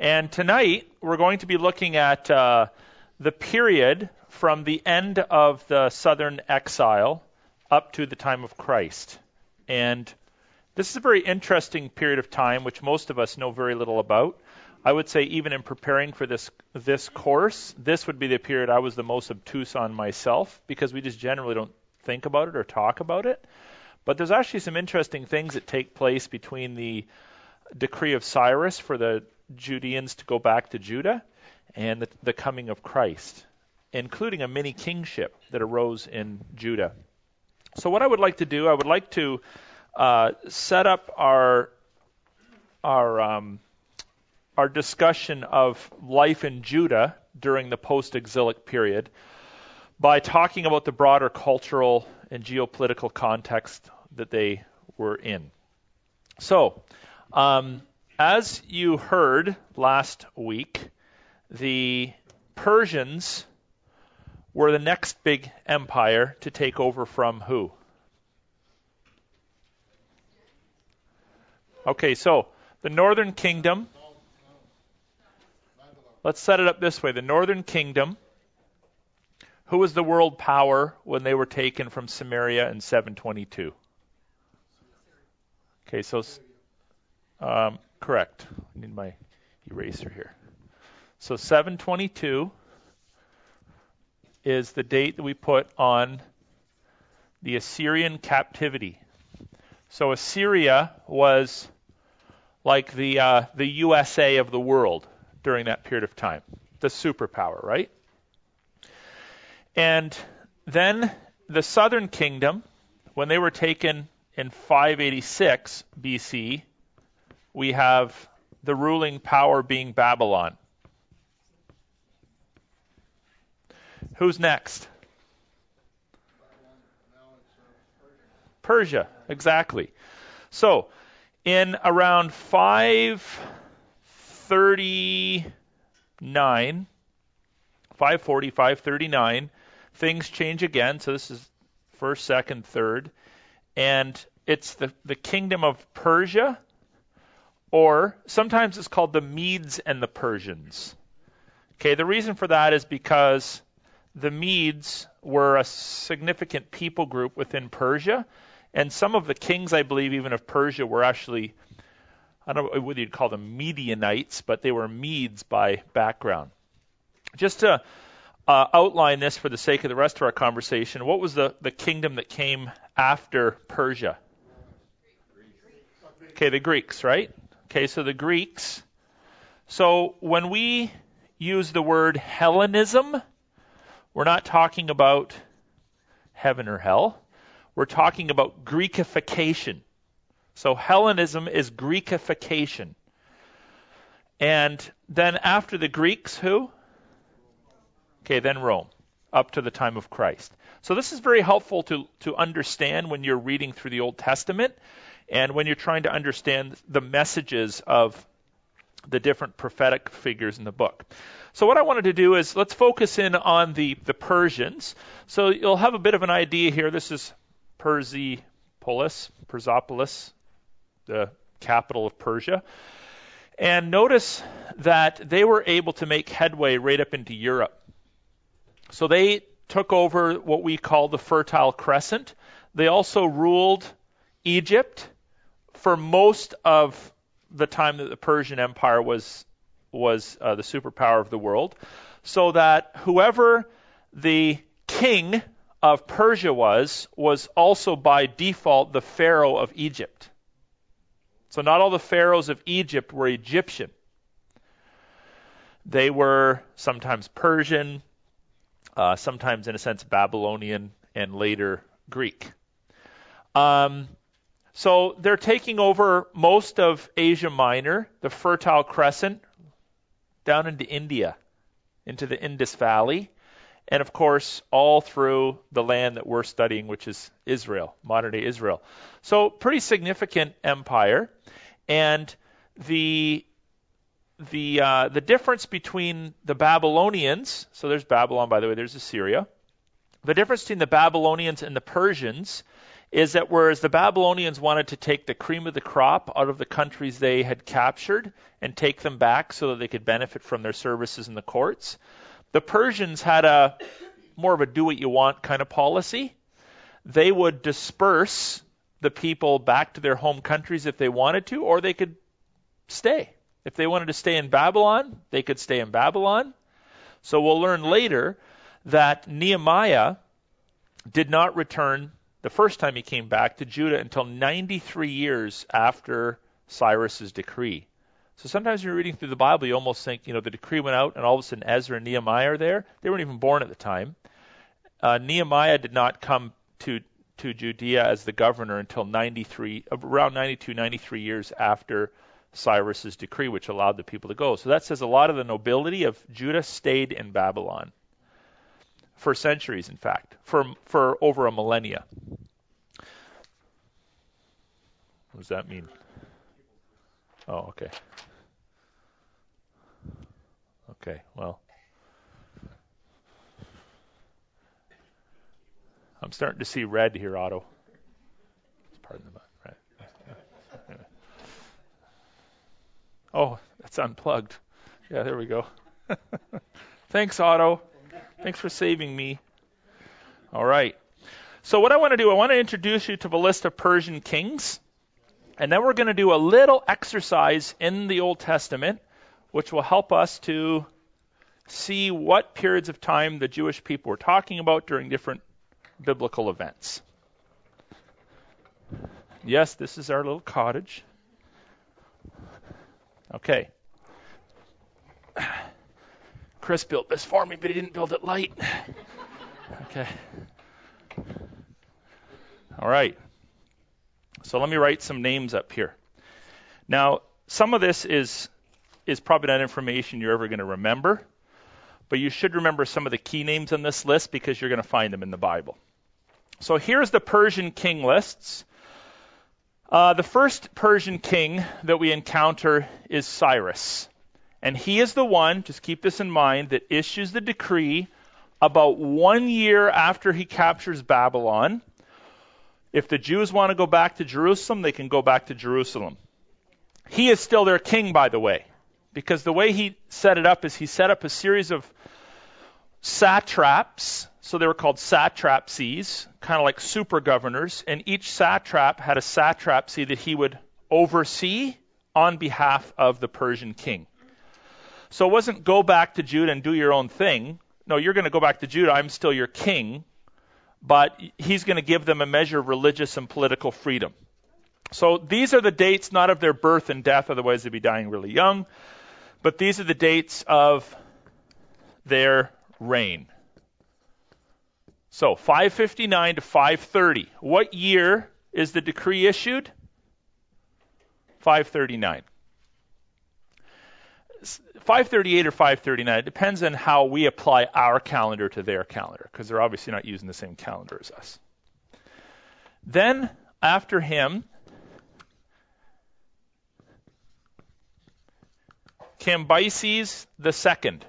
And tonight we're going to be looking at uh, the period from the end of the southern exile up to the time of Christ. And this is a very interesting period of time, which most of us know very little about. I would say, even in preparing for this this course, this would be the period I was the most obtuse on myself because we just generally don't think about it or talk about it. But there's actually some interesting things that take place between the decree of Cyrus for the Judeans to go back to Judah and the, the coming of Christ, including a mini kingship that arose in Judah. So, what I would like to do, I would like to uh, set up our our um, our discussion of life in Judah during the post-exilic period by talking about the broader cultural and geopolitical context that they were in. So, um, as you heard last week, the Persians were the next big empire to take over from who? Okay, so the northern kingdom. Let's set it up this way. The northern kingdom. Who was the world power when they were taken from Samaria in 722? Okay, so um, correct. I need my eraser here. So 722 is the date that we put on the Assyrian captivity. So Assyria was like the uh, the USA of the world during that period of time, the superpower, right? And then the southern kingdom, when they were taken in 586 BC, we have the ruling power being Babylon. Who's next? Persia, exactly. So, in around 539, 540, 539, things change again. So, this is first, second, third and it's the, the kingdom of Persia, or sometimes it's called the Medes and the Persians. Okay, the reason for that is because the Medes were a significant people group within Persia, and some of the kings, I believe, even of Persia, were actually, I don't know whether you'd call them Medianites, but they were Medes by background. Just to uh, outline this for the sake of the rest of our conversation, what was the, the kingdom that came after Persia? Okay, the Greeks, right? Okay, so the Greeks. So when we use the word Hellenism, we're not talking about heaven or hell. We're talking about Greekification. So Hellenism is Greekification. And then after the Greeks, who? Okay, then Rome, up to the time of Christ. So this is very helpful to, to understand when you're reading through the Old Testament and when you're trying to understand the messages of the different prophetic figures in the book. So what I wanted to do is let's focus in on the, the Persians. So you'll have a bit of an idea here. This is Persepolis, Persepolis, the capital of Persia. And notice that they were able to make headway right up into Europe. So they took over what we call the Fertile Crescent. They also ruled Egypt for most of the time that the Persian Empire was was uh, the superpower of the world, so that whoever the king of Persia was was also by default the pharaoh of Egypt. So not all the pharaohs of Egypt were Egyptian. They were sometimes Persian, uh, sometimes in a sense Babylonian, and later Greek. Um, so they're taking over most of Asia Minor, the Fertile Crescent, down into India, into the Indus Valley, and of course all through the land that we're studying, which is Israel, modern day Israel. So pretty significant empire, and the the uh, the difference between the Babylonians, so there's Babylon, by the way, there's Assyria. The difference between the Babylonians and the Persians is that whereas the Babylonians wanted to take the cream of the crop out of the countries they had captured and take them back so that they could benefit from their services in the courts, the Persians had a more of a do what you want kind of policy. They would disperse the people back to their home countries if they wanted to, or they could stay. If they wanted to stay in Babylon, they could stay in Babylon. So we'll learn later that Nehemiah did not return the first time he came back to Judah until 93 years after Cyrus's decree. So sometimes when you're reading through the Bible, you almost think, you know, the decree went out and all of a sudden Ezra and Nehemiah are there. They weren't even born at the time. Uh, Nehemiah did not come to to Judea as the governor until 93, around 92, 93 years after Cyrus's decree, which allowed the people to go. So that says a lot of the nobility of Judah stayed in Babylon for centuries, in fact, for, for over a millennia. What does that mean? Oh, okay. Okay, well. I'm starting to see red here, Otto. Pardon the right. Oh, that's unplugged. Yeah, there we go. Thanks, Otto. Thanks for saving me. All right. So, what I want to do, I want to introduce you to the list of Persian kings. And then we're going to do a little exercise in the Old Testament, which will help us to see what periods of time the Jewish people were talking about during different biblical events. Yes, this is our little cottage. Okay. Chris built this for me, but he didn't build it light. Okay. All right. So let me write some names up here. Now, some of this is is probably not information you're ever going to remember, but you should remember some of the key names on this list because you're going to find them in the Bible. So here's the Persian king lists. Uh, the first Persian king that we encounter is Cyrus. And he is the one, just keep this in mind, that issues the decree about one year after he captures Babylon. If the Jews want to go back to Jerusalem, they can go back to Jerusalem. He is still their king, by the way, because the way he set it up is he set up a series of satraps. So they were called satrapsies, kind of like super governors, and each satrap had a satrapsy that he would oversee on behalf of the Persian king. So it wasn't go back to Judah and do your own thing. No, you're going to go back to Judah. I'm still your king. But he's going to give them a measure of religious and political freedom. So these are the dates not of their birth and death, otherwise they'd be dying really young. But these are the dates of their reign. So 559 to 530. What year is the decree issued? 539. 538 or 539, it depends on how we apply our calendar to their calendar, because they're obviously not using the same calendar as us. Then, after him, Cambyses the second,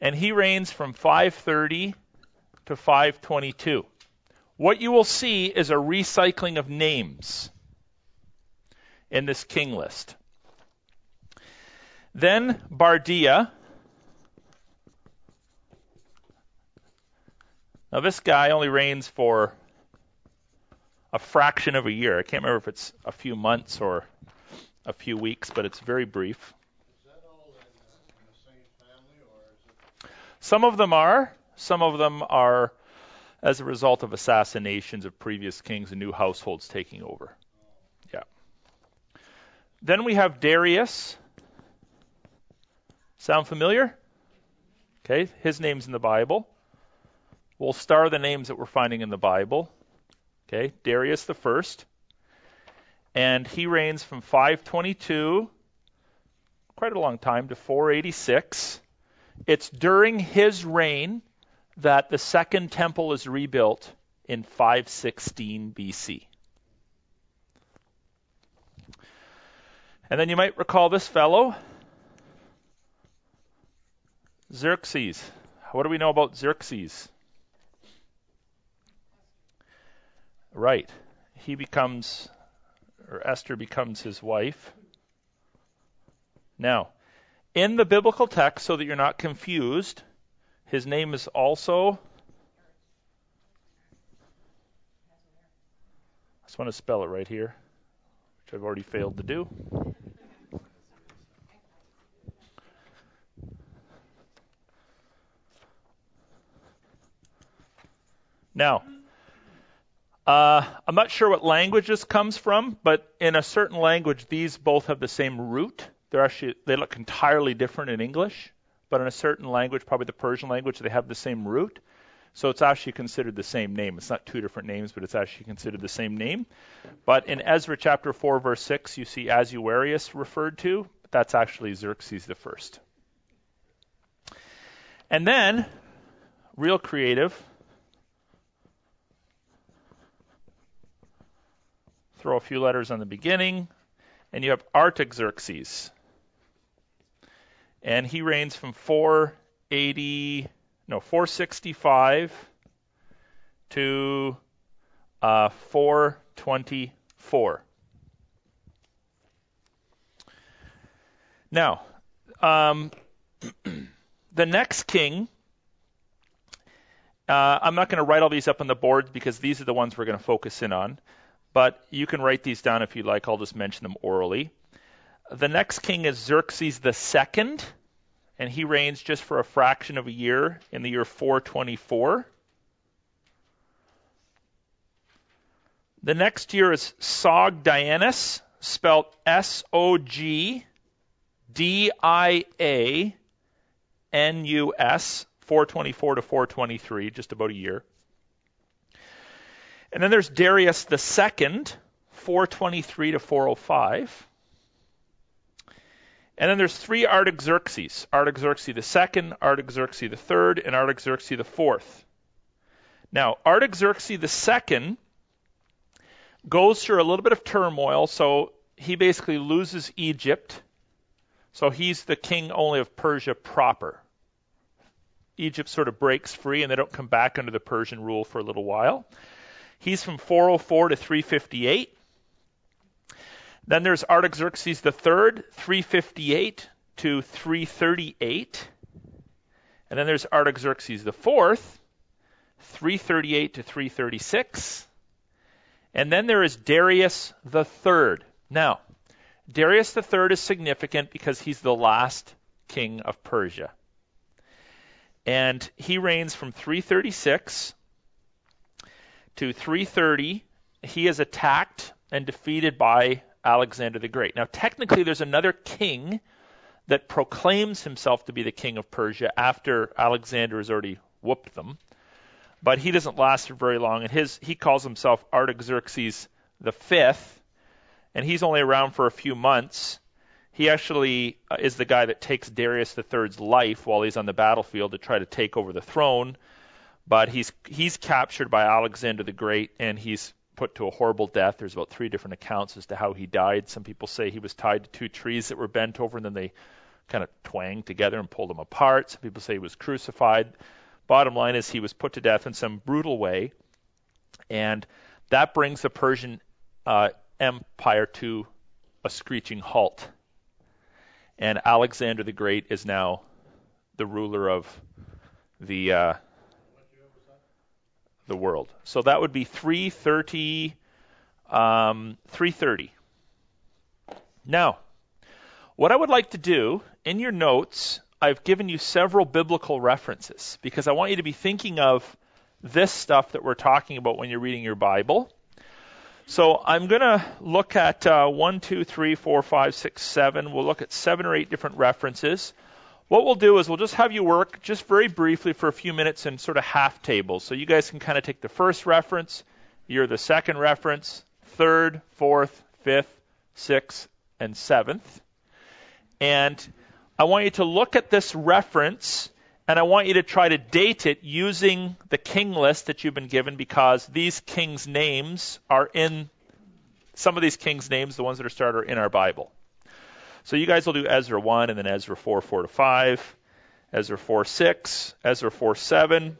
and he reigns from 530 to 522. What you will see is a recycling of names in this king list. Then Bardia. Now, this guy only reigns for a fraction of a year. I can't remember if it's a few months or a few weeks, but it's very brief. Some of them are. Some of them are as a result of assassinations of previous kings and new households taking over. Yeah. Then we have Darius. Sound familiar? Okay, his name's in the Bible. We'll star the names that we're finding in the Bible. Okay, Darius the first. And he reigns from 522, quite a long time, to 486. It's during his reign that the second temple is rebuilt in 516 BC. And then you might recall this fellow, Xerxes. What do we know about Xerxes? Right. He becomes, or Esther becomes his wife. Now, in the biblical text, so that you're not confused, his name is also. I just want to spell it right here, which I've already failed to do. Now, uh, I'm not sure what language this comes from, but in a certain language, these both have the same root. They're actually they look entirely different in English, but in a certain language, probably the Persian language, they have the same root. So it's actually considered the same name. It's not two different names, but it's actually considered the same name. But in Ezra chapter 4, verse 6, you see Ahasuerus referred to. That's actually Xerxes the first. And then, real creative, throw a few letters on the beginning, and you have Artaxerxes. And he reigns from 480, no, 465 to uh, 424. Now, um, the next king, uh, I'm not going to write all these up on the board because these are the ones we're going to focus in on but you can write these down if you like. I'll just mention them orally. The next king is Xerxes II, and he reigns just for a fraction of a year in the year 424. The next year is Sogdianus, spelled S O G D I A N U S, 424 to 423, just about a year. And then there's Darius the second, 423 to 405. And then there's three Artaxerxes Artaxerxes the second, Artaxerxes the third, and Artaxerxes the fourth. Now, Artaxerxes the second goes through a little bit of turmoil, so he basically loses Egypt. So he's the king only of Persia proper. Egypt sort of breaks free and they don't come back under the Persian rule for a little while. He's from 404 to 358. Then there's Artaxerxes III, 358 to 338. And then there's Artaxerxes IV, 338 to 336. And then there is Darius III. Now, Darius III is significant because he's the last king of Persia. And he reigns from 336 to 330, he is attacked and defeated by Alexander the Great. Now, technically, there's another king that proclaims himself to be the king of Persia after Alexander has already whooped them, but he doesn't last for very long. And his he calls himself Artaxerxes the fifth, and he's only around for a few months. He actually uh, is the guy that takes Darius III's life while he's on the battlefield to try to take over the throne but he's he's captured by Alexander the Great and he's put to a horrible death. There's about three different accounts as to how he died. Some people say he was tied to two trees that were bent over and then they kind of twanged together and pulled him apart. Some people say he was crucified. Bottom line is he was put to death in some brutal way, and that brings the Persian uh, Empire to a screeching halt. And Alexander the Great is now the ruler of the uh, the world. So that would be 330. Um, 330. Now, what I would like to do in your notes, I've given you several biblical references because I want you to be thinking of this stuff that we're talking about when you're reading your Bible. So I'm going to look at uh, 1, 2, 3, 4, 5, 6, 7. We'll look at seven or eight different references. What we'll do is we'll just have you work just very briefly for a few minutes in sort of half tables. So you guys can kind of take the first reference, you're the second reference, third, fourth, fifth, sixth, and seventh. And I want you to look at this reference and I want you to try to date it using the king list that you've been given because these kings' names are in some of these kings' names, the ones that are started, are in our Bible. So you guys will do Ezra 1 and then Ezra 4, 4 to 5, Ezra 4, 6, Ezra 4, 7,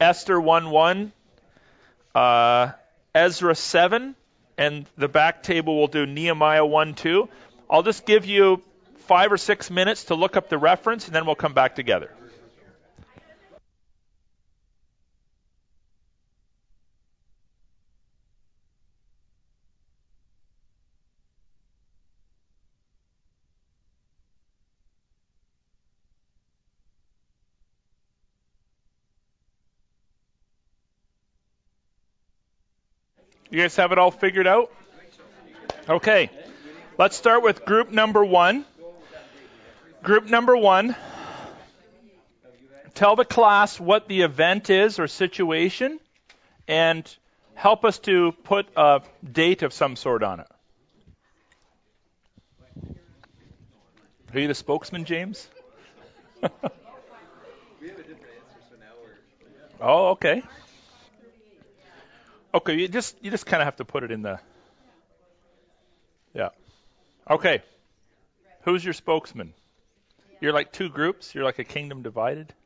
Esther 1, 1, uh, Ezra 7, and the back table will do Nehemiah 1 2. I'll just give you five or six minutes to look up the reference, and then we'll come back together. You guys have it all figured out? Okay. Let's start with group number one. Group number one. Tell the class what the event is or situation and help us to put a date of some sort on it. Are you the spokesman, James? oh, okay. Okay, you just you just kind of have to put it in the. Yeah. Okay. Who's your spokesman? You're like two groups. You're like a kingdom divided.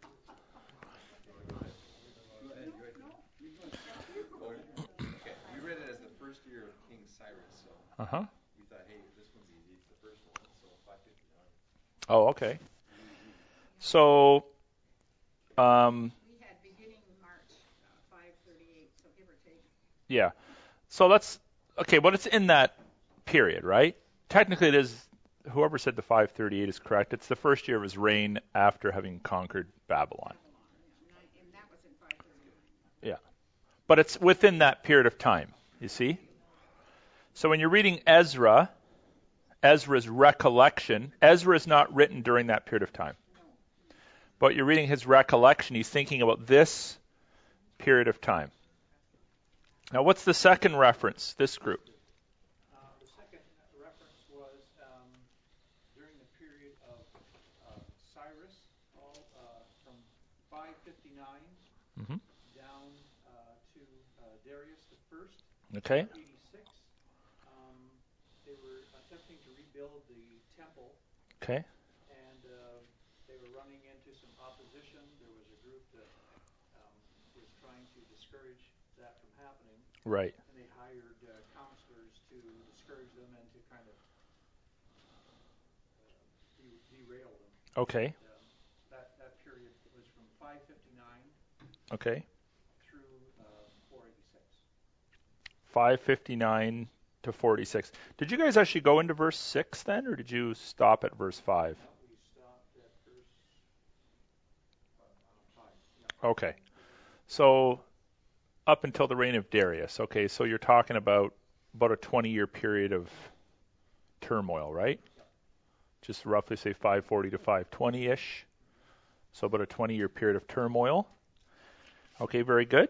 Uh huh. We thought, hey, this one's easy. It's the first one, so 559. Oh, okay. So, um, Yeah. So let's okay, but it's in that period, right? Technically, it is. Whoever said the 538 is correct. It's the first year of his reign after having conquered Babylon. Yeah. But it's within that period of time, you see? So when you're reading Ezra, Ezra's recollection, Ezra is not written during that period of time. But you're reading his recollection, he's thinking about this period of time. Now, what's the second reference, this group? Uh, the second reference was um, during the period of uh, Cyrus, uh, from 559 mm-hmm. down uh, to uh, Darius the First. Okay. 86. Um, they were attempting to rebuild the temple. Okay. And uh, they were running into some opposition. There was a group that um, was trying to discourage that from happening. Right. And they hired uh, counselors to discourage them and to kind of uh, de- derail them. Okay. And, um, that that period was from 559. Okay. Through uh, 486. 559 to 46. Did you guys actually go into verse 6 then, or did you stop at verse 5? We stopped at verse uh, 5. Yeah. Okay. So up until the reign of Darius. Okay, so you're talking about about a 20 year period of turmoil, right? Just roughly say 540 to 520 ish. So about a 20 year period of turmoil. Okay, very good.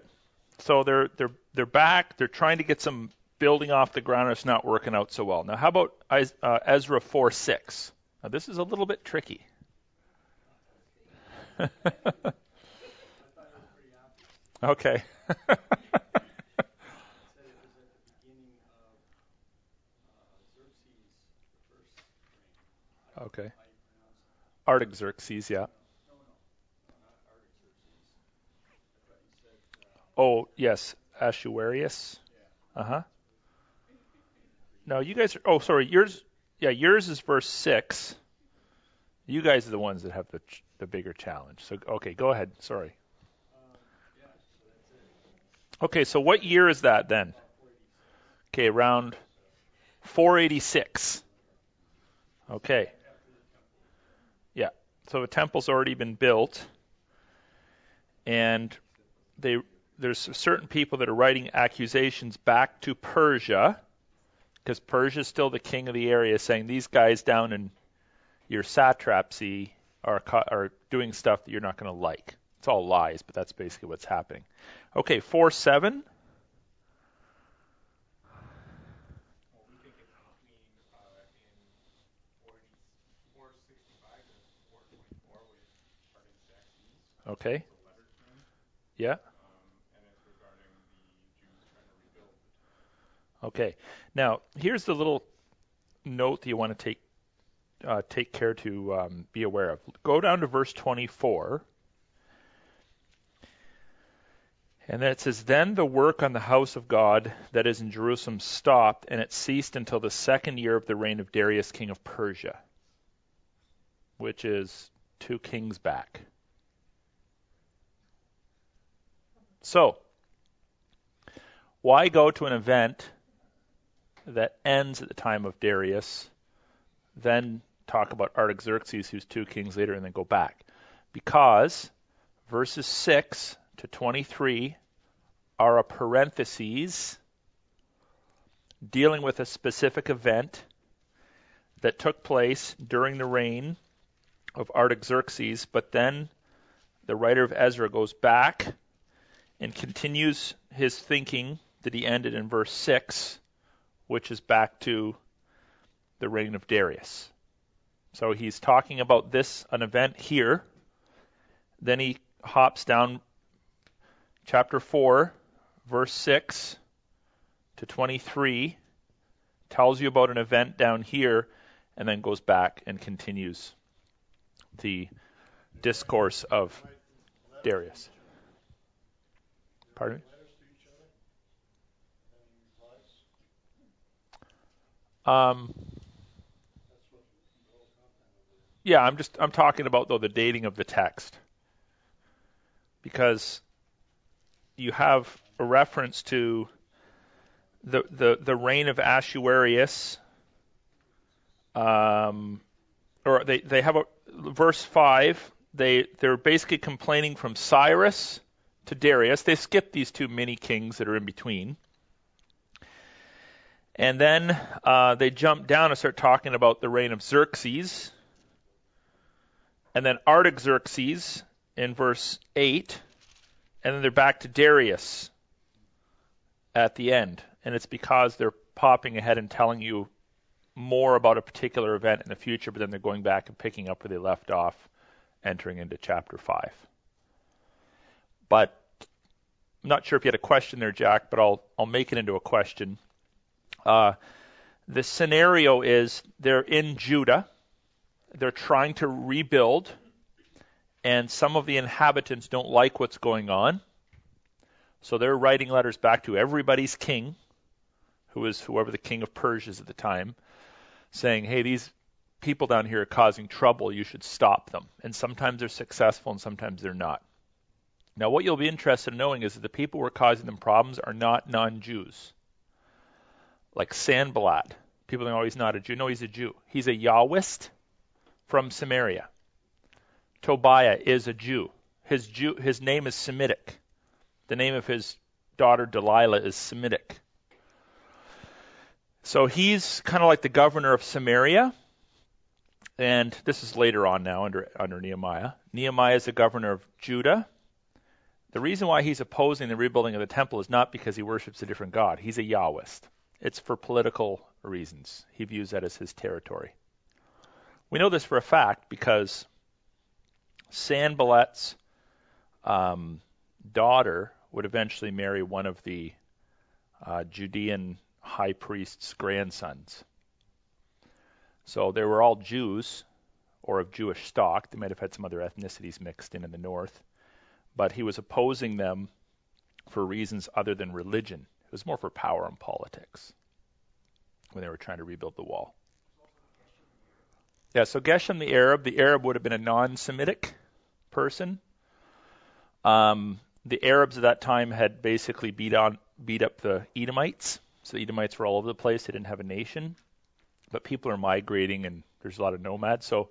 So they're they're they're back. They're trying to get some building off the ground. And it's not working out so well. Now, how about uh, Ezra 4 6? Now this is a little bit tricky. okay. okay. Artaxerxes, yeah. Oh, yes, Ahasuerus. Uh huh. No, you guys are. Oh, sorry. Yours. Yeah, yours is verse six. You guys are the ones that have the the bigger challenge. So, okay, go ahead. Sorry. Okay, so what year is that then? Okay, around 486. Okay. Yeah. So the temple's already been built, and they there's certain people that are writing accusations back to Persia, because Persia is still the king of the area, saying these guys down in your satrapy are are doing stuff that you're not going to like. It's all lies, but that's basically what's happening. Okay, 4 7. Okay. Yeah. Okay. Now, here's the little note that you want to take uh, take care to um, be aware of. Go down to verse 24. And then it says, Then the work on the house of God that is in Jerusalem stopped, and it ceased until the second year of the reign of Darius, king of Persia, which is two kings back. So, why go to an event that ends at the time of Darius, then talk about Artaxerxes, who's two kings later, and then go back? Because verses 6 to 23 are a parenthesis dealing with a specific event that took place during the reign of Artaxerxes, but then the writer of Ezra goes back and continues his thinking that he ended in verse 6, which is back to the reign of Darius. So he's talking about this, an event here. Then he hops down chapter 4, verse 6 to 23, tells you about an event down here, and then goes back and continues the discourse of Darius. Pardon? Um, yeah, I'm just I'm talking about though the dating of the text because you have a reference to the the, the reign of Ahasuerus, um, or they they have a verse five. They they're basically complaining from Cyrus to Darius. They skip these two mini kings that are in between. And then uh, they jump down and start talking about the reign of Xerxes. And then Artaxerxes in verse 8. And then they're back to Darius at the end. And it's because they're popping ahead and telling you more about a particular event in the future, but then they're going back and picking up where they left off, entering into chapter 5. But I'm not sure if you had a question there, Jack, but I'll I'll make it into a question. Uh, the scenario is they're in Judah, they're trying to rebuild, and some of the inhabitants don't like what's going on, so they're writing letters back to everybody's king, who is whoever the king of Persia is at the time, saying, "Hey, these people down here are causing trouble. You should stop them." And sometimes they're successful, and sometimes they're not. Now, what you'll be interested in knowing is that the people who are causing them problems are not non Jews. Like Sanballat. People think, oh, he's not a Jew. No, he's a Jew. He's a Yahwist from Samaria. Tobiah is a Jew. His, Jew, his name is Semitic. The name of his daughter Delilah is Semitic. So he's kind of like the governor of Samaria. And this is later on now under, under Nehemiah. Nehemiah is the governor of Judah. The reason why he's opposing the rebuilding of the temple is not because he worships a different God. He's a Yahwist. It's for political reasons. He views that as his territory. We know this for a fact because Sanballat's um, daughter would eventually marry one of the uh, Judean high priest's grandsons. So they were all Jews or of Jewish stock. They might have had some other ethnicities mixed in in the north but he was opposing them for reasons other than religion. It was more for power and politics when they were trying to rebuild the wall. Yeah, so Geshem the Arab, the Arab would have been a non Semitic person. Um, the Arabs at that time had basically beat on beat up the Edomites. So the Edomites were all over the place. They didn't have a nation. But people are migrating and there's a lot of nomads. So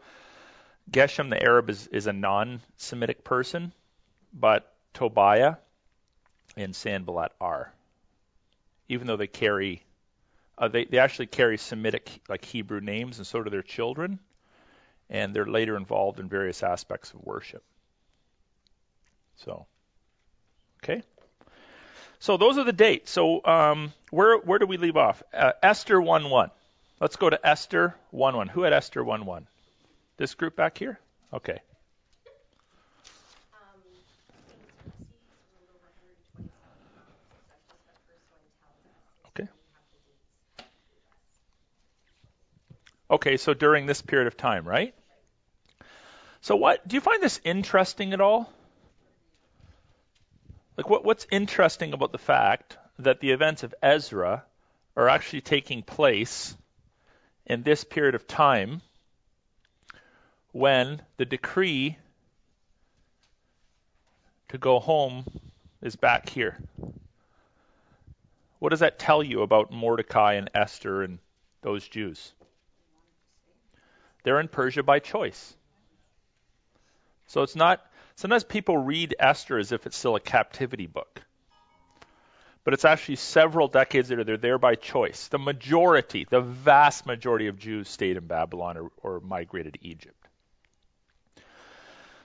Geshem the Arab is, is a non Semitic person but Tobiah and Sanballat are, even though they carry, uh, they they actually carry Semitic like Hebrew names, and so do their children, and they're later involved in various aspects of worship. So, okay. So those are the dates. So um, where where do we leave off? Uh, Esther one one. Let's go to Esther one one. Who had Esther one one? This group back here. Okay. Okay, Okay. so during this period of time, right? So what do you find this interesting at all? Like what, what's interesting about the fact that the events of Ezra are actually taking place in this period of time when the decree to go home is back here. What does that tell you about Mordecai and Esther and those Jews? They're in Persia by choice. So it's not, sometimes people read Esther as if it's still a captivity book. But it's actually several decades later, they're there by choice. The majority, the vast majority of Jews stayed in Babylon or, or migrated to Egypt.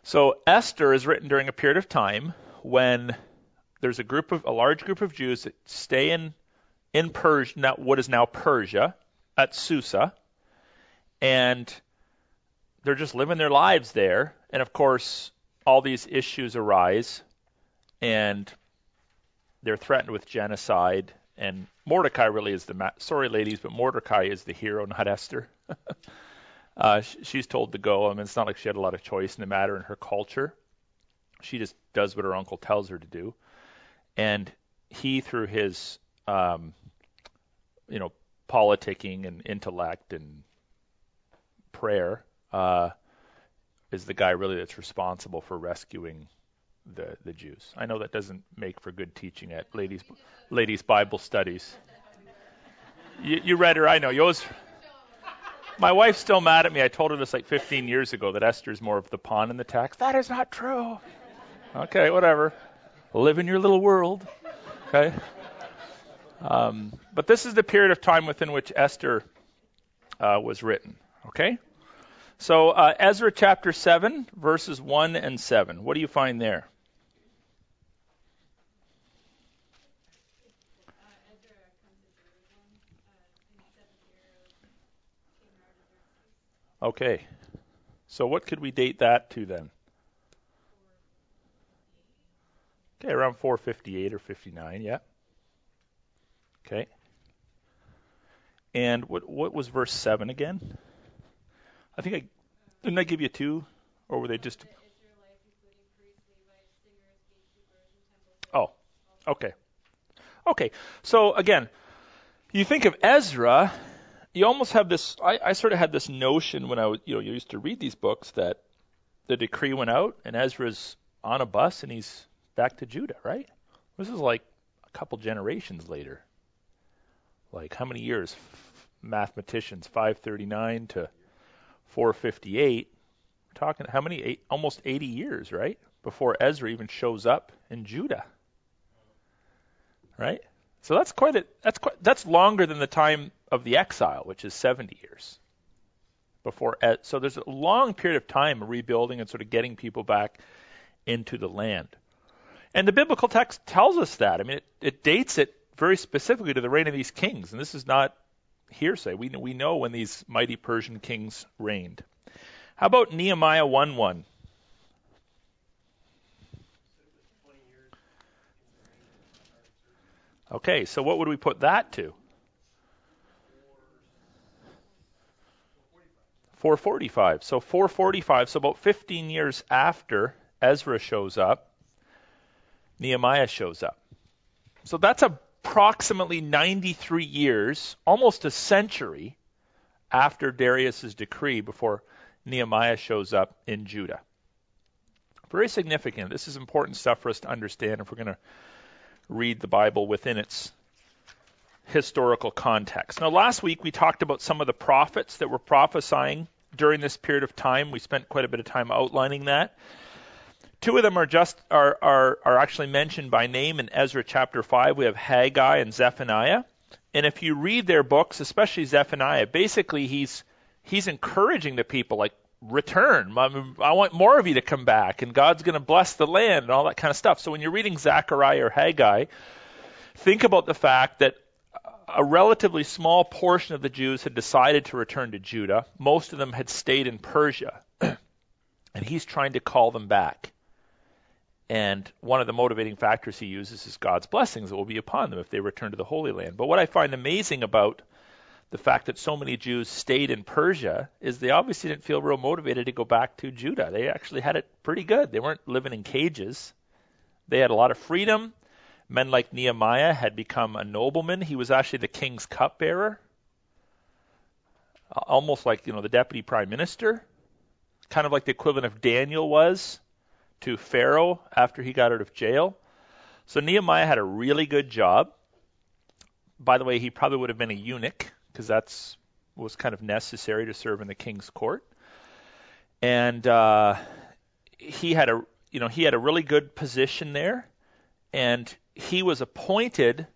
So Esther is written during a period of time when there's a group of a large group of Jews that stay in in Persia, what is now Persia, at Susa, and they're just living their lives there. And of course, all these issues arise, and they're threatened with genocide. And Mordecai really is the ma- sorry, ladies, but Mordecai is the hero, not Esther. uh, she's told to go. I mean, it's not like she had a lot of choice in the matter in her culture. She just does what her uncle tells her to do and he through his um, you know politicking and intellect and prayer uh, is the guy really that's responsible for rescuing the the Jews. I know that doesn't make for good teaching at ladies ladies Bible studies. You, you read her, I know. You always, my wife's still mad at me. I told her this like 15 years ago that Esther's more of the pawn in the text. That is not true. Okay, whatever live in your little world. Okay? Um, but this is the period of time within which Esther uh, was written. Okay? So, uh, Ezra chapter 7, verses 1 and 7. What do you find there? Okay. So, what could we date that to then? Okay, around 458 or 59, yeah. Okay. And what what was verse 7 again? I think I didn't I give you two or were they just Oh. Okay. Okay. So again, you think of Ezra, you almost have this I, I sort of had this notion when I was you know, you used to read these books that the decree went out and Ezra's on a bus and he's back to Judah, right? This is like a couple generations later. Like how many years? Mathematicians, 539 to 458. We're talking how many? Eight, almost 80 years, right? Before Ezra even shows up in Judah. Right? So that's quite a that's quite that's longer than the time of the exile, which is 70 years. Before so there's a long period of time of rebuilding and sort of getting people back into the land. And the biblical text tells us that. I mean, it, it dates it very specifically to the reign of these kings, and this is not hearsay. We we know when these mighty Persian kings reigned. How about Nehemiah 1:1? Okay, so what would we put that to? 445. So 445, so about 15 years after Ezra shows up, Nehemiah shows up. So that's approximately 93 years, almost a century after Darius's decree before Nehemiah shows up in Judah. Very significant. This is important stuff for us to understand if we're going to read the Bible within its historical context. Now, last week we talked about some of the prophets that were prophesying during this period of time. We spent quite a bit of time outlining that. Two of them are just are, are are actually mentioned by name in Ezra chapter five. We have Haggai and Zephaniah. And if you read their books, especially Zephaniah, basically he's he's encouraging the people like return. I want more of you to come back, and God's going to bless the land and all that kind of stuff. So when you're reading Zechariah or Haggai, think about the fact that a relatively small portion of the Jews had decided to return to Judah. Most of them had stayed in Persia. and he's trying to call them back. And one of the motivating factors he uses is God's blessings that will be upon them if they return to the Holy Land. But what I find amazing about the fact that so many Jews stayed in Persia is they obviously didn't feel real motivated to go back to Judah. They actually had it pretty good. They weren't living in cages. They had a lot of freedom. Men like Nehemiah had become a nobleman. He was actually the king's cupbearer, almost like you know the deputy prime minister, kind of like the equivalent of Daniel was to Pharaoh after he got out of jail. So Nehemiah had a really good job. By the way, he probably would have been a eunuch because that's was kind of necessary to serve in the king's court. And uh, he had a you know he had a really good position there, and he was appointed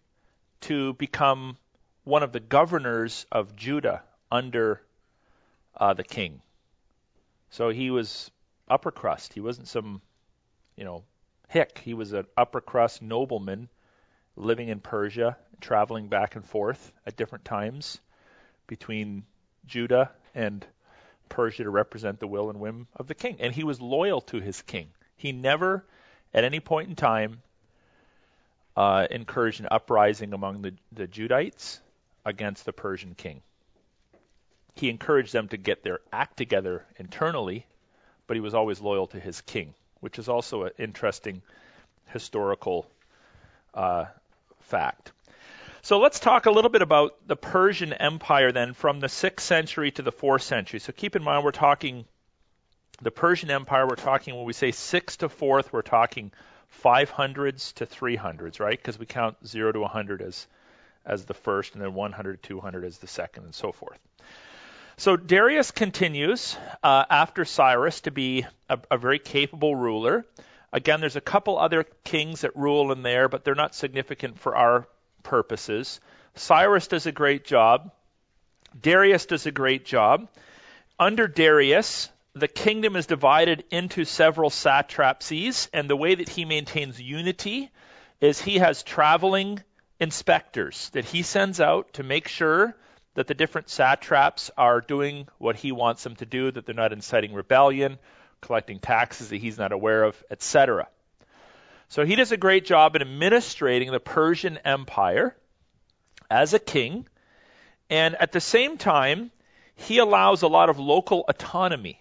to become one of the governors of Judah under uh, the king. So he was upper crust. He wasn't some, you know, hick. He was an upper crust nobleman living in Persia, traveling back and forth at different times between Judah and Persia to represent the will and whim of the king. And he was loyal to his king. He never, at any point in time, uh, encouraged an uprising among the, the Judites against the Persian king. He encouraged them to get their act together internally, but he was always loyal to his king, which is also an interesting historical uh, fact. So let's talk a little bit about the Persian Empire then from the 6th century to the 4th century. So keep in mind we're talking the Persian Empire, we're talking when we say 6th to 4th, we're talking 500s to 300s, right? Because we count 0 to 100 as as the first and then 100 to 200 as the second and so forth. So Darius continues uh, after Cyrus to be a, a very capable ruler. Again, there's a couple other kings that rule in there, but they're not significant for our purposes. Cyrus does a great job. Darius does a great job. Under Darius, the kingdom is divided into several satrapies, and the way that he maintains unity is he has traveling inspectors that he sends out to make sure that the different satraps are doing what he wants them to do, that they're not inciting rebellion, collecting taxes that he's not aware of, etc. So he does a great job in administrating the Persian Empire as a king, and at the same time, he allows a lot of local autonomy.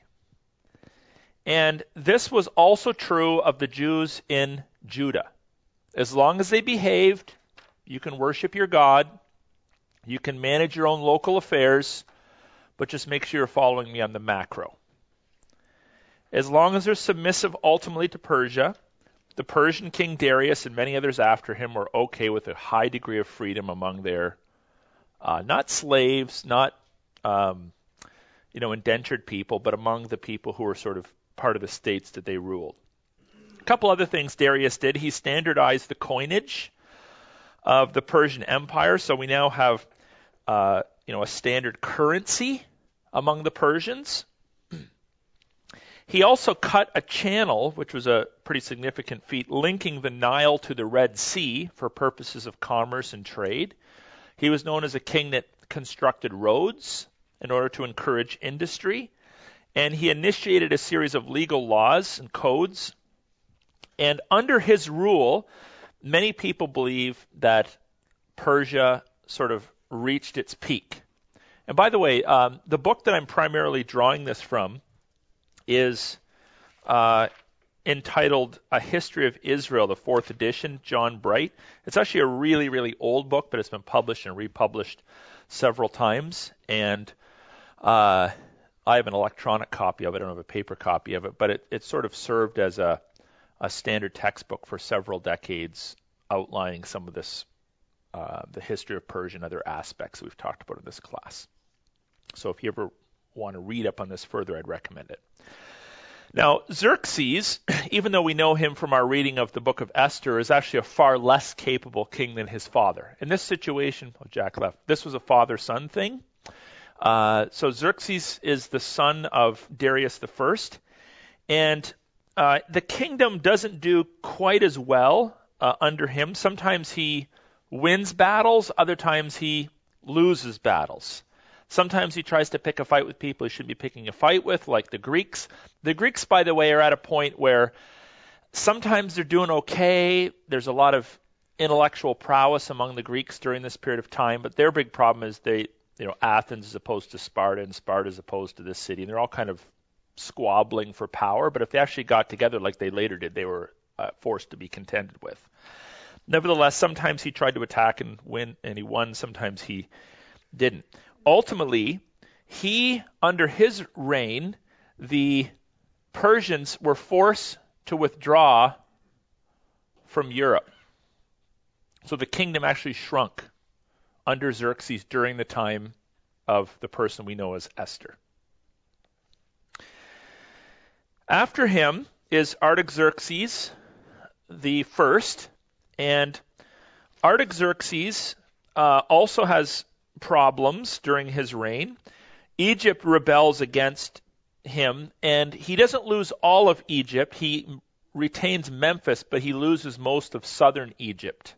And this was also true of the Jews in Judah. As long as they behaved, you can worship your God, you can manage your own local affairs, but just make sure you're following me on the macro. As long as they're submissive ultimately to Persia, the Persian king Darius and many others after him were okay with a high degree of freedom among their uh, not slaves, not um, you know indentured people, but among the people who were sort of part of the states that they ruled. A couple other things Darius did. He standardized the coinage of the Persian Empire, so we now have uh, you know a standard currency among the Persians. He also cut a channel, which was a pretty significant feat, linking the Nile to the Red Sea for purposes of commerce and trade. He was known as a king that constructed roads in order to encourage industry. And he initiated a series of legal laws and codes. And under his rule, many people believe that Persia sort of reached its peak. And by the way, um, the book that I'm primarily drawing this from is uh, entitled A History of Israel, the fourth edition, John Bright. It's actually a really, really old book, but it's been published and republished several times. And uh, I have an electronic copy of it. I don't have a paper copy of it, but it, it sort of served as a, a standard textbook for several decades, outlining some of this, uh, the history of Persia and other aspects we've talked about in this class. So if you ever want to read up on this further, I'd recommend it. Now, Xerxes, even though we know him from our reading of the book of Esther, is actually a far less capable king than his father. In this situation, oh, Jack left, this was a father son thing. Uh, so Xerxes is the son of Darius First, and uh, the kingdom doesn't do quite as well uh, under him. Sometimes he wins battles, other times he loses battles. Sometimes he tries to pick a fight with people he shouldn't be picking a fight with, like the Greeks. The Greeks, by the way, are at a point where sometimes they're doing okay. There's a lot of intellectual prowess among the Greeks during this period of time, but their big problem is they, you know, Athens as opposed to Sparta and Sparta as opposed to this city, and they're all kind of squabbling for power. But if they actually got together like they later did, they were uh, force to be contended with. Nevertheless, sometimes he tried to attack and win, and he won. Sometimes he didn't. Ultimately, he, under his reign, the Persians were forced to withdraw from Europe. So the kingdom actually shrunk under Xerxes during the time of the person we know as Esther. After him is Artaxerxes the first, and Artaxerxes uh, also has problems during his reign. Egypt rebels against him, and he doesn't lose all of Egypt. He retains Memphis, but he loses most of southern Egypt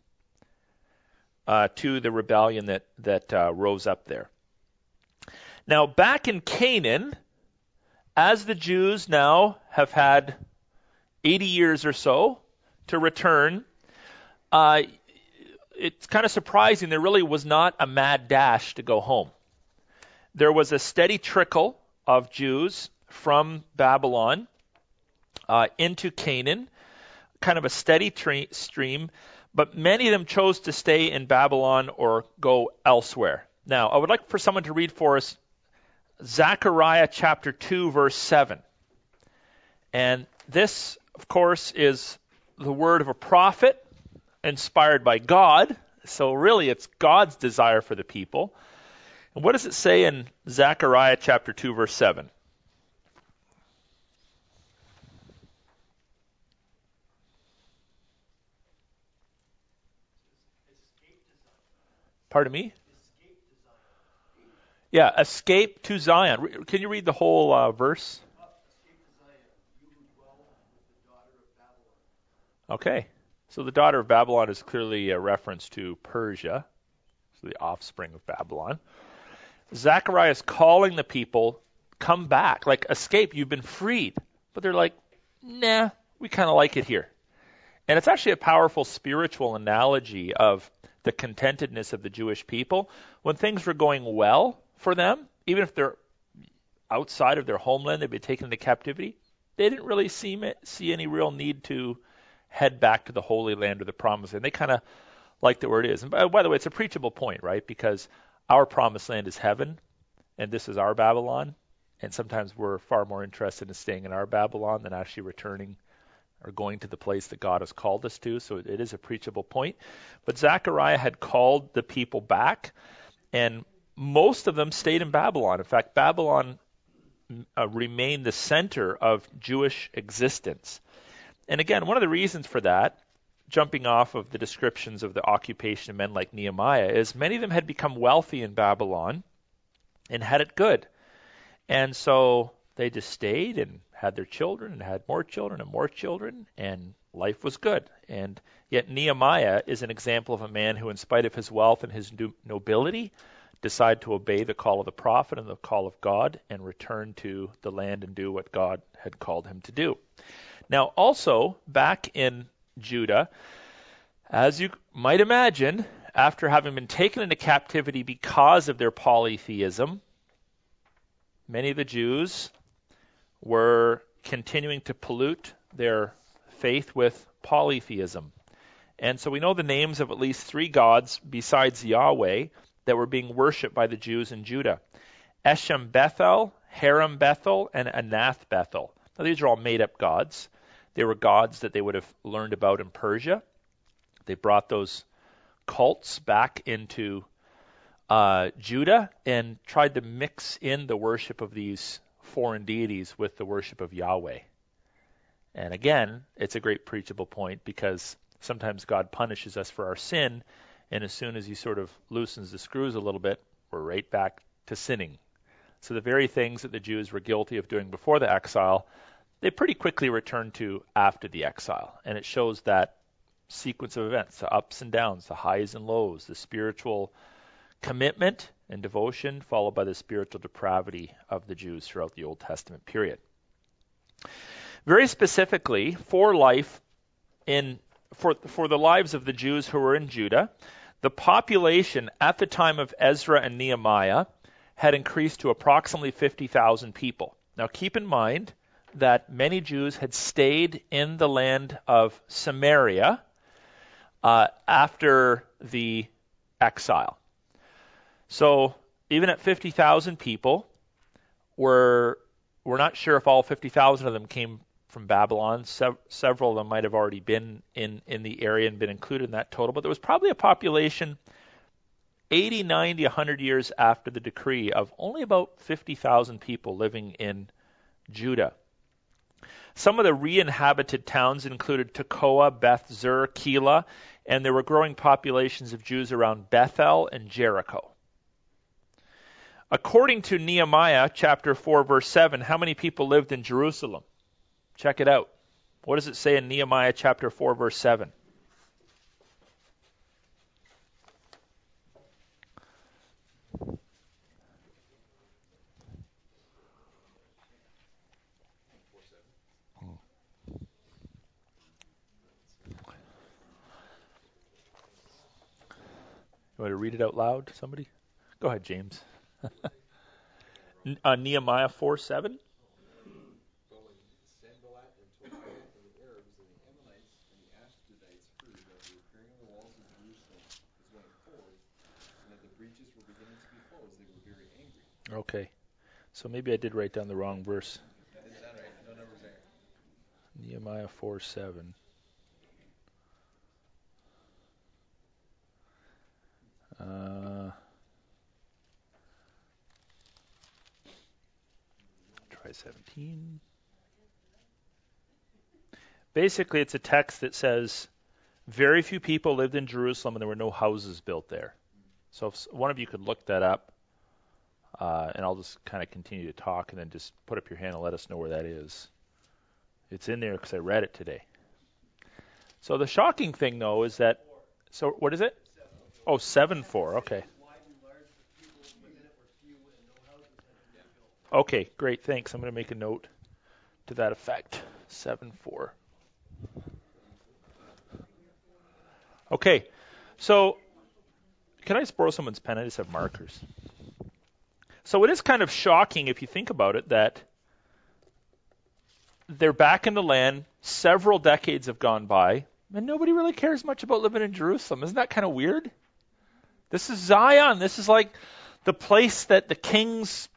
uh, to the rebellion that that uh, rose up there. Now, back in Canaan, as the Jews now have had 80 years or so to return, uh, it's kind of surprising there really was not a mad dash to go home. There was a steady trickle of Jews from Babylon uh, into Canaan, kind of a steady stream, but many of them chose to stay in Babylon or go elsewhere. Now, I would like for someone to read for us Zechariah chapter 2, verse 7. And this, of course, is the word of a prophet inspired by God. So, really, it's God's desire for the people. And what does it say in Zechariah chapter 2, verse 7? Pardon me? Yeah, escape to Zion. Can you read the whole uh, verse? Okay. So the daughter of Babylon is clearly a reference to Persia, so the offspring of Babylon. Zechariah is calling the people, come back, like escape, you've been freed. But they're like, nah, we kind of like it here. And it's actually a powerful spiritual analogy of the contentedness of the Jewish people. When things were going well for them, even if they're outside of their homeland, they'd be taken into captivity, they didn't really see, see any real need to head back to the Holy Land or the Promised Land. They kind of like the it is. And by, by the way, it's a preachable point, right? Because our Promised Land is heaven, and this is our Babylon. And sometimes we're far more interested in staying in our Babylon than actually returning or going to the place that God has called us to. So it is a preachable point. But Zechariah had called the people back, and most of them stayed in Babylon. In fact, Babylon uh, remained the center of Jewish existence. And again, one of the reasons for that, jumping off of the descriptions of the occupation of men like Nehemiah, is many of them had become wealthy in Babylon and had it good. And so they just stayed and had their children and had more children and more children, and life was good. And yet Nehemiah is an example of a man who, in spite of his wealth and his nobility, decided to obey the call of the prophet and the call of God and return to the land and do what God had called him to do. Now, also, back in Judah, as you might imagine, after having been taken into captivity because of their polytheism, many of the Jews were continuing to pollute their faith with polytheism. And so we know the names of at least three gods besides Yahweh that were being worshipped by the Jews in Judah Eshem Bethel, Haram Bethel, and Anath Bethel. Now, these are all made up gods. They were gods that they would have learned about in Persia. They brought those cults back into uh, Judah and tried to mix in the worship of these foreign deities with the worship of Yahweh. And again, it's a great preachable point because sometimes God punishes us for our sin, and as soon as He sort of loosens the screws a little bit, we're right back to sinning. So the very things that the Jews were guilty of doing before the exile, they pretty quickly return to after the exile. And it shows that sequence of events, the ups and downs, the highs and lows, the spiritual commitment and devotion, followed by the spiritual depravity of the Jews throughout the Old Testament period. Very specifically, for life in for for the lives of the Jews who were in Judah, the population at the time of Ezra and Nehemiah had increased to approximately 50,000 people. Now keep in mind that many Jews had stayed in the land of Samaria uh, after the exile. So even at 50,000 people, we're, we're not sure if all 50,000 of them came from Babylon. Se- several of them might have already been in, in the area and been included in that total, but there was probably a population 80, 90, 100 years after the decree of only about 50,000 people living in Judah. Some of the re-inhabited towns included Tekoa, Beth Zur, Keilah, and there were growing populations of Jews around Bethel and Jericho. According to Nehemiah chapter 4 verse 7, how many people lived in Jerusalem? Check it out. What does it say in Nehemiah chapter 4 verse 7? You want to read it out loud, to somebody? Go ahead, James. uh, Nehemiah 4 7. Okay. So maybe I did write down the wrong verse. Nehemiah 4 7. Uh, try 17. Basically, it's a text that says very few people lived in Jerusalem and there were no houses built there. So if one of you could look that up, uh, and I'll just kind of continue to talk and then just put up your hand and let us know where that is. It's in there because I read it today. So the shocking thing, though, is that. So what is it? Oh, seven four. Okay. Okay, great. Thanks. I'm going to make a note to that effect. Seven four. Okay, so can I just borrow someone's pen? I just have markers. So it is kind of shocking if you think about it that they're back in the land. Several decades have gone by, and nobody really cares much about living in Jerusalem. Isn't that kind of weird? This is Zion. This is like the place that the kings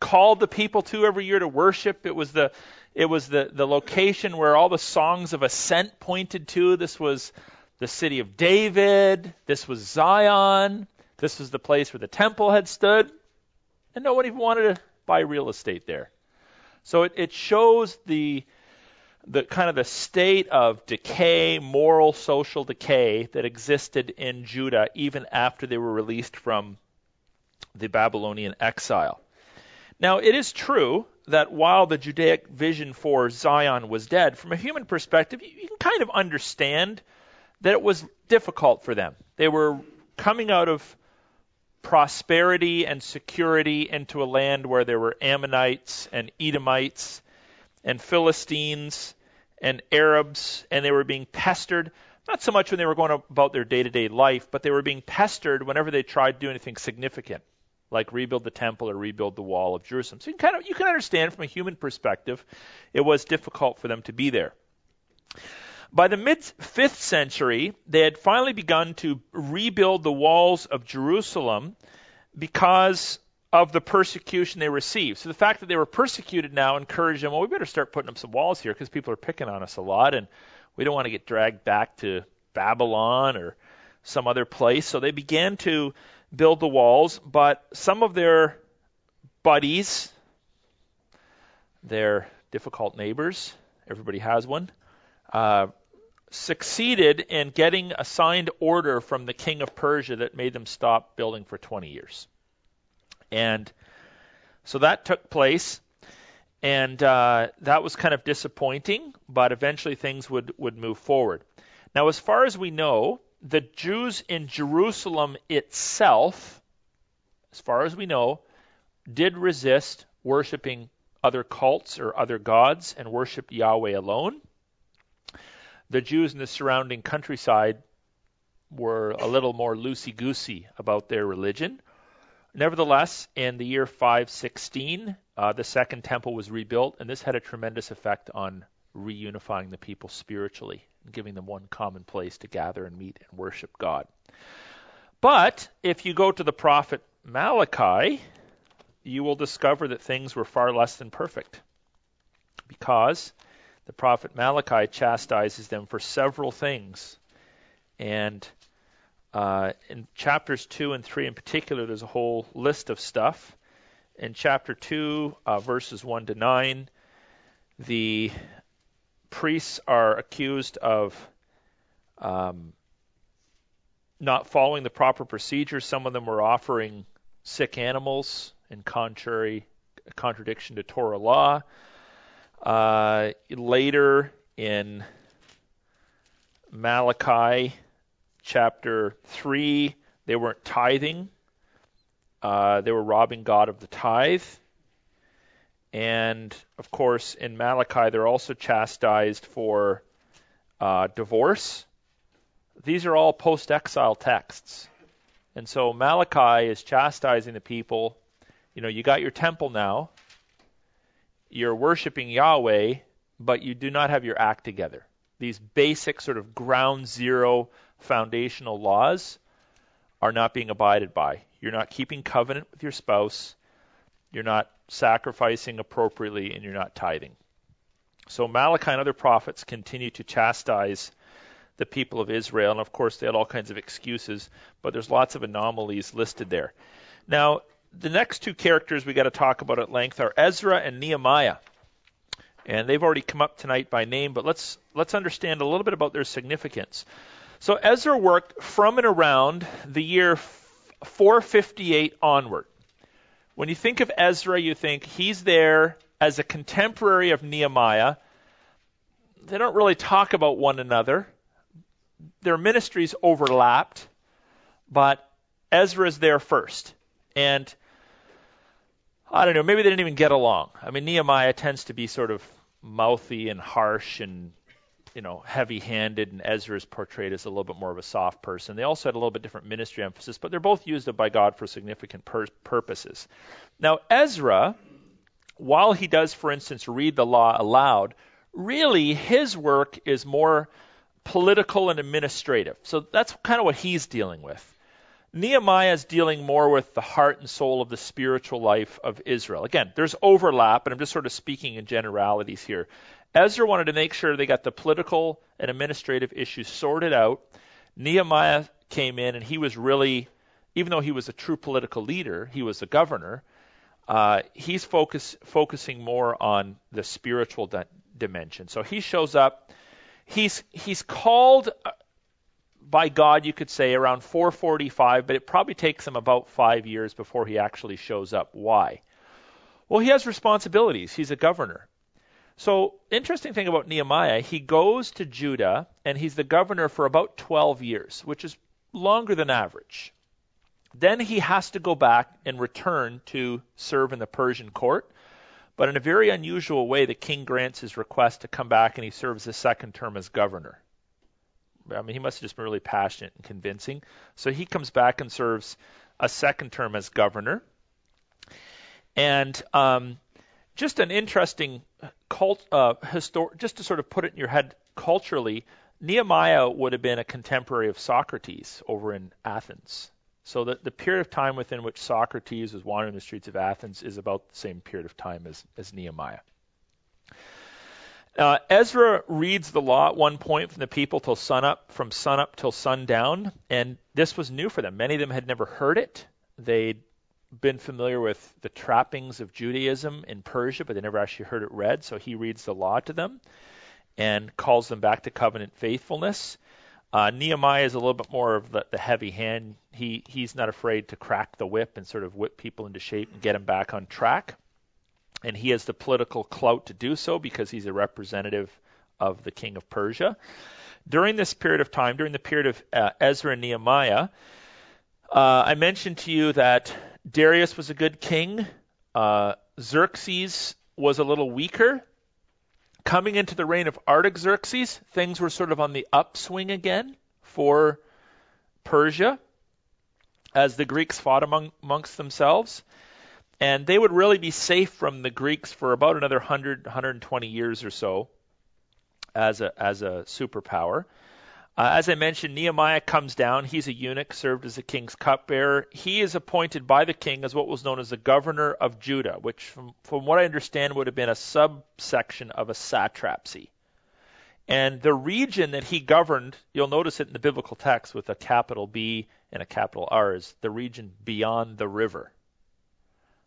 called the people to every year to worship. It was the it was the, the location where all the songs of ascent pointed to. This was the city of David. This was Zion. This was the place where the temple had stood. And no one even wanted to buy real estate there. So it, it shows the the kind of the state of decay, moral, social decay that existed in Judah even after they were released from the Babylonian exile. Now, it is true that while the Judaic vision for Zion was dead, from a human perspective, you can kind of understand that it was difficult for them. They were coming out of prosperity and security into a land where there were Ammonites and Edomites and Philistines and Arabs, and they were being pestered. Not so much when they were going about their day to day life, but they were being pestered whenever they tried to do anything significant, like rebuild the temple or rebuild the wall of Jerusalem. So you can, kind of, you can understand from a human perspective, it was difficult for them to be there. By the mid 5th century, they had finally begun to rebuild the walls of Jerusalem because of the persecution they received. So the fact that they were persecuted now encouraged them, well, we better start putting up some walls here because people are picking on us a lot and we don't want to get dragged back to Babylon or some other place. So they began to build the walls, but some of their buddies, their difficult neighbors, everybody has one, uh, succeeded in getting a signed order from the king of Persia that made them stop building for 20 years. And so that took place, and uh, that was kind of disappointing, but eventually things would, would move forward. Now, as far as we know, the Jews in Jerusalem itself, as far as we know, did resist worshiping other cults or other gods and worshiped Yahweh alone. The Jews in the surrounding countryside were a little more loosey goosey about their religion. Nevertheless, in the year 516, uh, the second temple was rebuilt, and this had a tremendous effect on reunifying the people spiritually giving them one common place to gather and meet and worship God. But if you go to the prophet Malachi, you will discover that things were far less than perfect. Because the prophet Malachi chastises them for several things. And uh, in chapters 2 and 3 in particular, there's a whole list of stuff. In chapter 2, uh, verses 1 to 9, the priests are accused of um, not following the proper procedures. Some of them were offering sick animals in contrary contradiction to Torah law. Uh, later in Malachi chapter 3, they weren't tithing. Uh, they were robbing God of the tithe. And of course, in Malachi, they're also chastised for uh, divorce. These are all post exile texts. And so Malachi is chastising the people. You know, you got your temple now, you're worshiping Yahweh, but you do not have your act together. These basic, sort of ground zero foundational laws are not being abided by. You're not keeping covenant with your spouse. You're not sacrificing appropriately, and you're not tithing. So Malachi and other prophets continue to chastise the people of Israel, and of course they had all kinds of excuses, but there's lots of anomalies listed there. Now, the next two characters we got to talk about at length are Ezra and Nehemiah. And they've already come up tonight by name, but let's let's understand a little bit about their significance. So Ezra worked from and around the year 458 onward. When you think of Ezra, you think he's there as a contemporary of Nehemiah. They don't really talk about one another. Their ministries overlapped, but Ezra is there first. And I don't know, maybe they didn't even get along. I mean, Nehemiah tends to be sort of mouthy and harsh and you know, heavy-handed, and Ezra is portrayed as a little bit more of a soft person. They also had a little bit different ministry emphasis, but they're both used by God for significant pur- purposes. Now, Ezra, while he does, for instance, read the law aloud, really his work is more political and administrative. So that's kind of what he's dealing with. Nehemiah is dealing more with the heart and soul of the spiritual life of Israel. Again, there's overlap, and I'm just sort of speaking in generalities here. Ezra wanted to make sure they got the political and administrative issues sorted out. Nehemiah came in and he was really, even though he was a true political leader, he was a governor. Uh, he's focus, focusing more on the spiritual di- dimension. So he shows up. He's he's called uh, by God, you could say, around 445, but it probably takes him about five years before he actually shows up. Why? Well, he has responsibilities. He's a governor. So, interesting thing about Nehemiah, he goes to Judah and he's the governor for about 12 years, which is longer than average. Then he has to go back and return to serve in the Persian court. But in a very unusual way, the king grants his request to come back and he serves a second term as governor. I mean, he must have just been really passionate and convincing. So he comes back and serves a second term as governor. And um, just an interesting cult, uh, histor- just to sort of put it in your head culturally, Nehemiah would have been a contemporary of Socrates over in Athens. So the, the period of time within which Socrates was wandering the streets of Athens is about the same period of time as, as Nehemiah. Uh, Ezra reads the law at one point from the people till sunup, from sunup till sundown, and this was new for them. Many of them had never heard it. They'd been familiar with the trappings of Judaism in Persia, but they never actually heard it read. So he reads the law to them and calls them back to covenant faithfulness. Uh, Nehemiah is a little bit more of the, the heavy hand. He he's not afraid to crack the whip and sort of whip people into shape and get them back on track. And he has the political clout to do so because he's a representative of the king of Persia. During this period of time, during the period of uh, Ezra and Nehemiah, uh, I mentioned to you that Darius was a good king. Uh, Xerxes was a little weaker. Coming into the reign of Artaxerxes, things were sort of on the upswing again for Persia. as the Greeks fought among, amongst themselves. And they would really be safe from the Greeks for about another 100, 120 years or so as a, as a superpower. Uh, as I mentioned, Nehemiah comes down. He's a eunuch, served as the king's cupbearer. He is appointed by the king as what was known as the governor of Judah, which, from, from what I understand, would have been a subsection of a satrapy. And the region that he governed, you'll notice it in the biblical text with a capital B and a capital R, is the region beyond the river.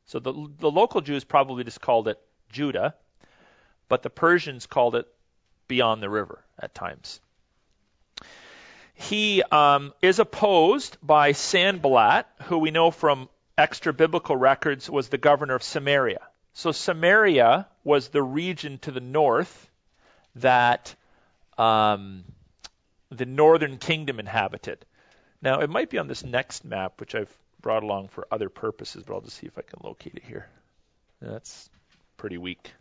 So the, the local Jews probably just called it Judah, but the Persians called it beyond the river at times. He um, is opposed by Sanballat, who we know from extra biblical records was the governor of Samaria. So Samaria was the region to the north that um, the northern kingdom inhabited. Now, it might be on this next map, which I've brought along for other purposes, but I'll just see if I can locate it here. That's pretty weak.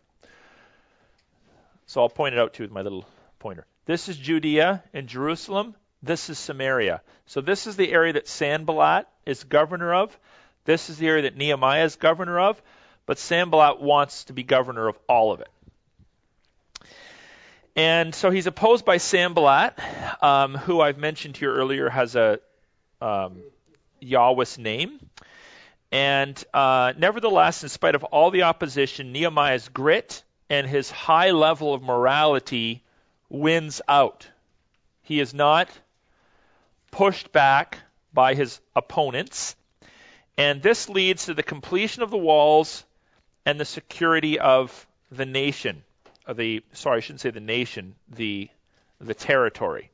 So I'll point it out to you with my little pointer. This is Judea and Jerusalem. This is Samaria. So this is the area that Sanballat is governor of. This is the area that Nehemiah is governor of. But Sanballat wants to be governor of all of it. And so he's opposed by Sanballat, um, who I've mentioned here earlier has a um, Yahweh's name. And uh, nevertheless, in spite of all the opposition, Nehemiah's grit and his high level of morality wins out. He is not pushed back by his opponents. And this leads to the completion of the walls and the security of the nation. The sorry, I shouldn't say the nation, the the territory.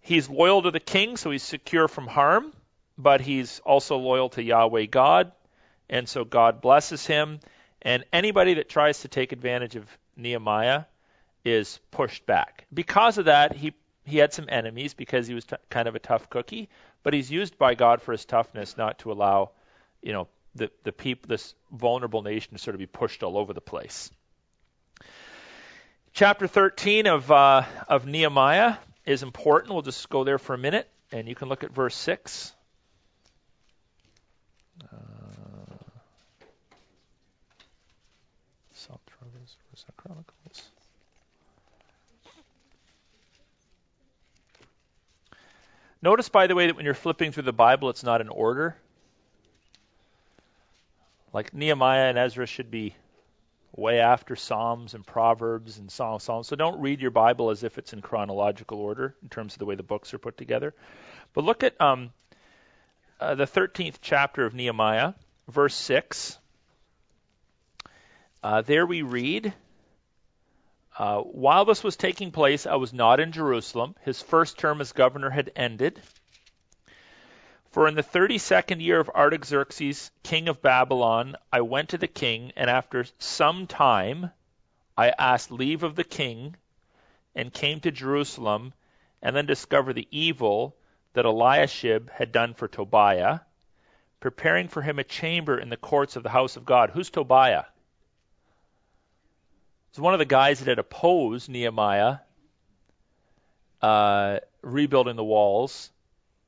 He's loyal to the king, so he's secure from harm, but he's also loyal to Yahweh God, and so God blesses him. And anybody that tries to take advantage of Nehemiah is pushed back. Because of that, he he had some enemies because he was t- kind of a tough cookie, but he's used by God for his toughness, not to allow, you know, the the people, this vulnerable nation, to sort of be pushed all over the place. Chapter 13 of uh, of Nehemiah is important. We'll just go there for a minute, and you can look at verse six. Uh, Notice, by the way, that when you're flipping through the Bible, it's not in order. Like Nehemiah and Ezra should be way after Psalms and Proverbs and Psalms. So don't read your Bible as if it's in chronological order in terms of the way the books are put together. But look at um, uh, the 13th chapter of Nehemiah, verse 6. Uh, there we read uh, while this was taking place, I was not in Jerusalem. His first term as governor had ended. For in the thirty second year of Artaxerxes, king of Babylon, I went to the king, and after some time I asked leave of the king, and came to Jerusalem, and then discovered the evil that Eliashib had done for Tobiah, preparing for him a chamber in the courts of the house of God. Who's Tobiah? It's one of the guys that had opposed Nehemiah uh, rebuilding the walls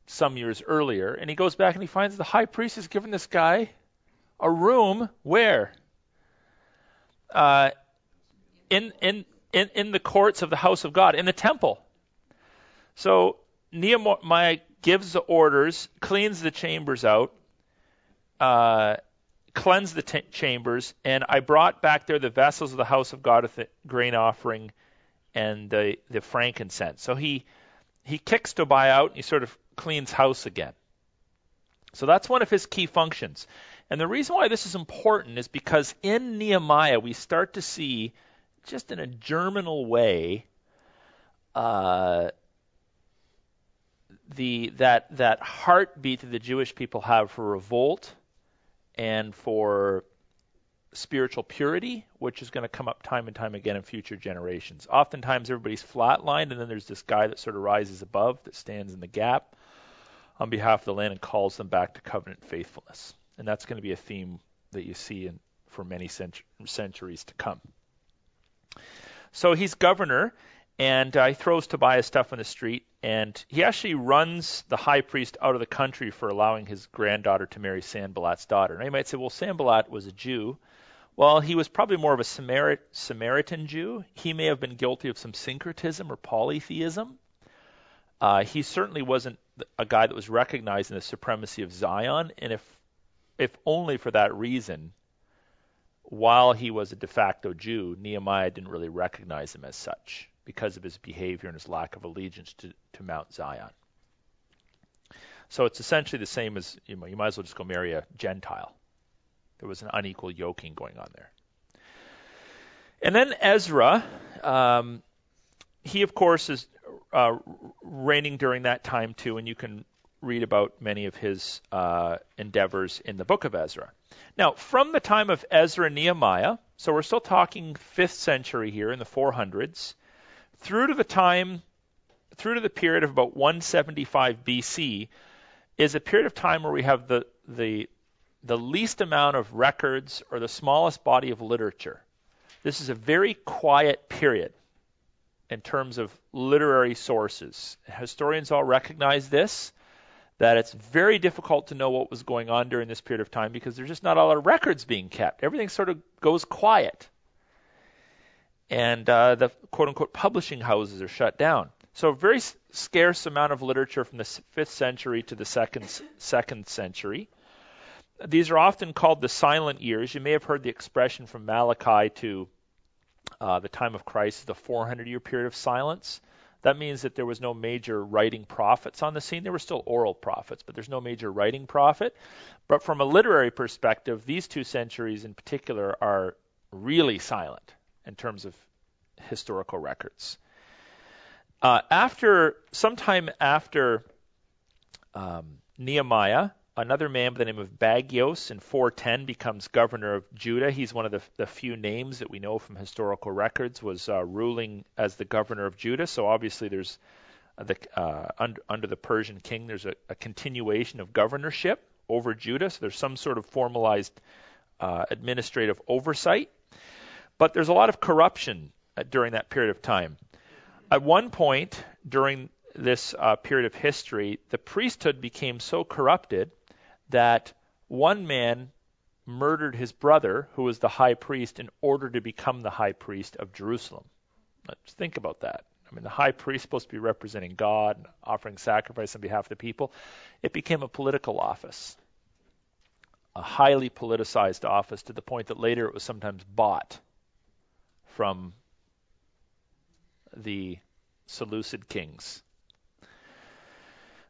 some years earlier, and he goes back and he finds the high priest has given this guy a room where uh, in in in in the courts of the house of God in the temple. So Nehemiah gives the orders, cleans the chambers out, uh, cleanse the t- chambers, and I brought back there the vessels of the house of God with the grain offering and the, the frankincense. So he he kicks Tobiah out and he sort of cleans house again. So that's one of his key functions. And the reason why this is important is because in Nehemiah we start to see, just in a germinal way, uh, the that that heartbeat that the Jewish people have for revolt and for spiritual purity, which is going to come up time and time again in future generations. Oftentimes, everybody's flatlined, and then there's this guy that sort of rises above that stands in the gap on behalf of the land and calls them back to covenant faithfulness. And that's going to be a theme that you see in, for many centuries to come. So he's governor, and uh, he throws Tobiah's stuff on the street, and he actually runs the high priest out of the country for allowing his granddaughter to marry Sanballat's daughter. Now you might say, well, Sanballat was a Jew. Well, he was probably more of a Samarit- Samaritan Jew. He may have been guilty of some syncretism or polytheism. Uh, he certainly wasn't a guy that was recognizing the supremacy of Zion, and if if only for that reason, while he was a de facto Jew, Nehemiah didn't really recognize him as such because of his behavior and his lack of allegiance to, to Mount Zion. So it's essentially the same as you, know, you might as well just go marry a Gentile. There was an unequal yoking going on there. And then Ezra, um, he of course is uh, reigning during that time too, and you can read about many of his uh, endeavors in the book of Ezra. Now, from the time of Ezra and Nehemiah, so we're still talking 5th century here in the 400s, through to the time, through to the period of about 175 BC, is a period of time where we have the, the, the least amount of records or the smallest body of literature. This is a very quiet period in terms of literary sources. Historians all recognize this that it's very difficult to know what was going on during this period of time because there's just not a lot of records being kept. Everything sort of goes quiet. And uh, the quote unquote publishing houses are shut down. So, a very s- scarce amount of literature from the 5th century to the 2nd, 2nd century. These are often called the silent years. You may have heard the expression from Malachi to uh, the time of Christ, the 400 year period of silence. That means that there was no major writing prophets on the scene. There were still oral prophets, but there's no major writing prophet. But from a literary perspective, these two centuries in particular are really silent in terms of historical records. Uh, after sometime after um, Nehemiah, another man by the name of Bagoas in 410 becomes governor of Judah. He's one of the, the few names that we know from historical records was uh, ruling as the governor of Judah. So obviously there's uh, the uh, under, under the Persian king there's a, a, continuation of governorship over Judah. So there's some sort of formalized uh, administrative oversight. But there's a lot of corruption uh, during that period of time. At one point during this uh, period of history, the priesthood became so corrupted that one man murdered his brother, who was the high priest, in order to become the high priest of Jerusalem. Let's think about that. I mean, the high priest is supposed to be representing God, and offering sacrifice on behalf of the people. It became a political office, a highly politicized office, to the point that later it was sometimes bought from the Seleucid kings.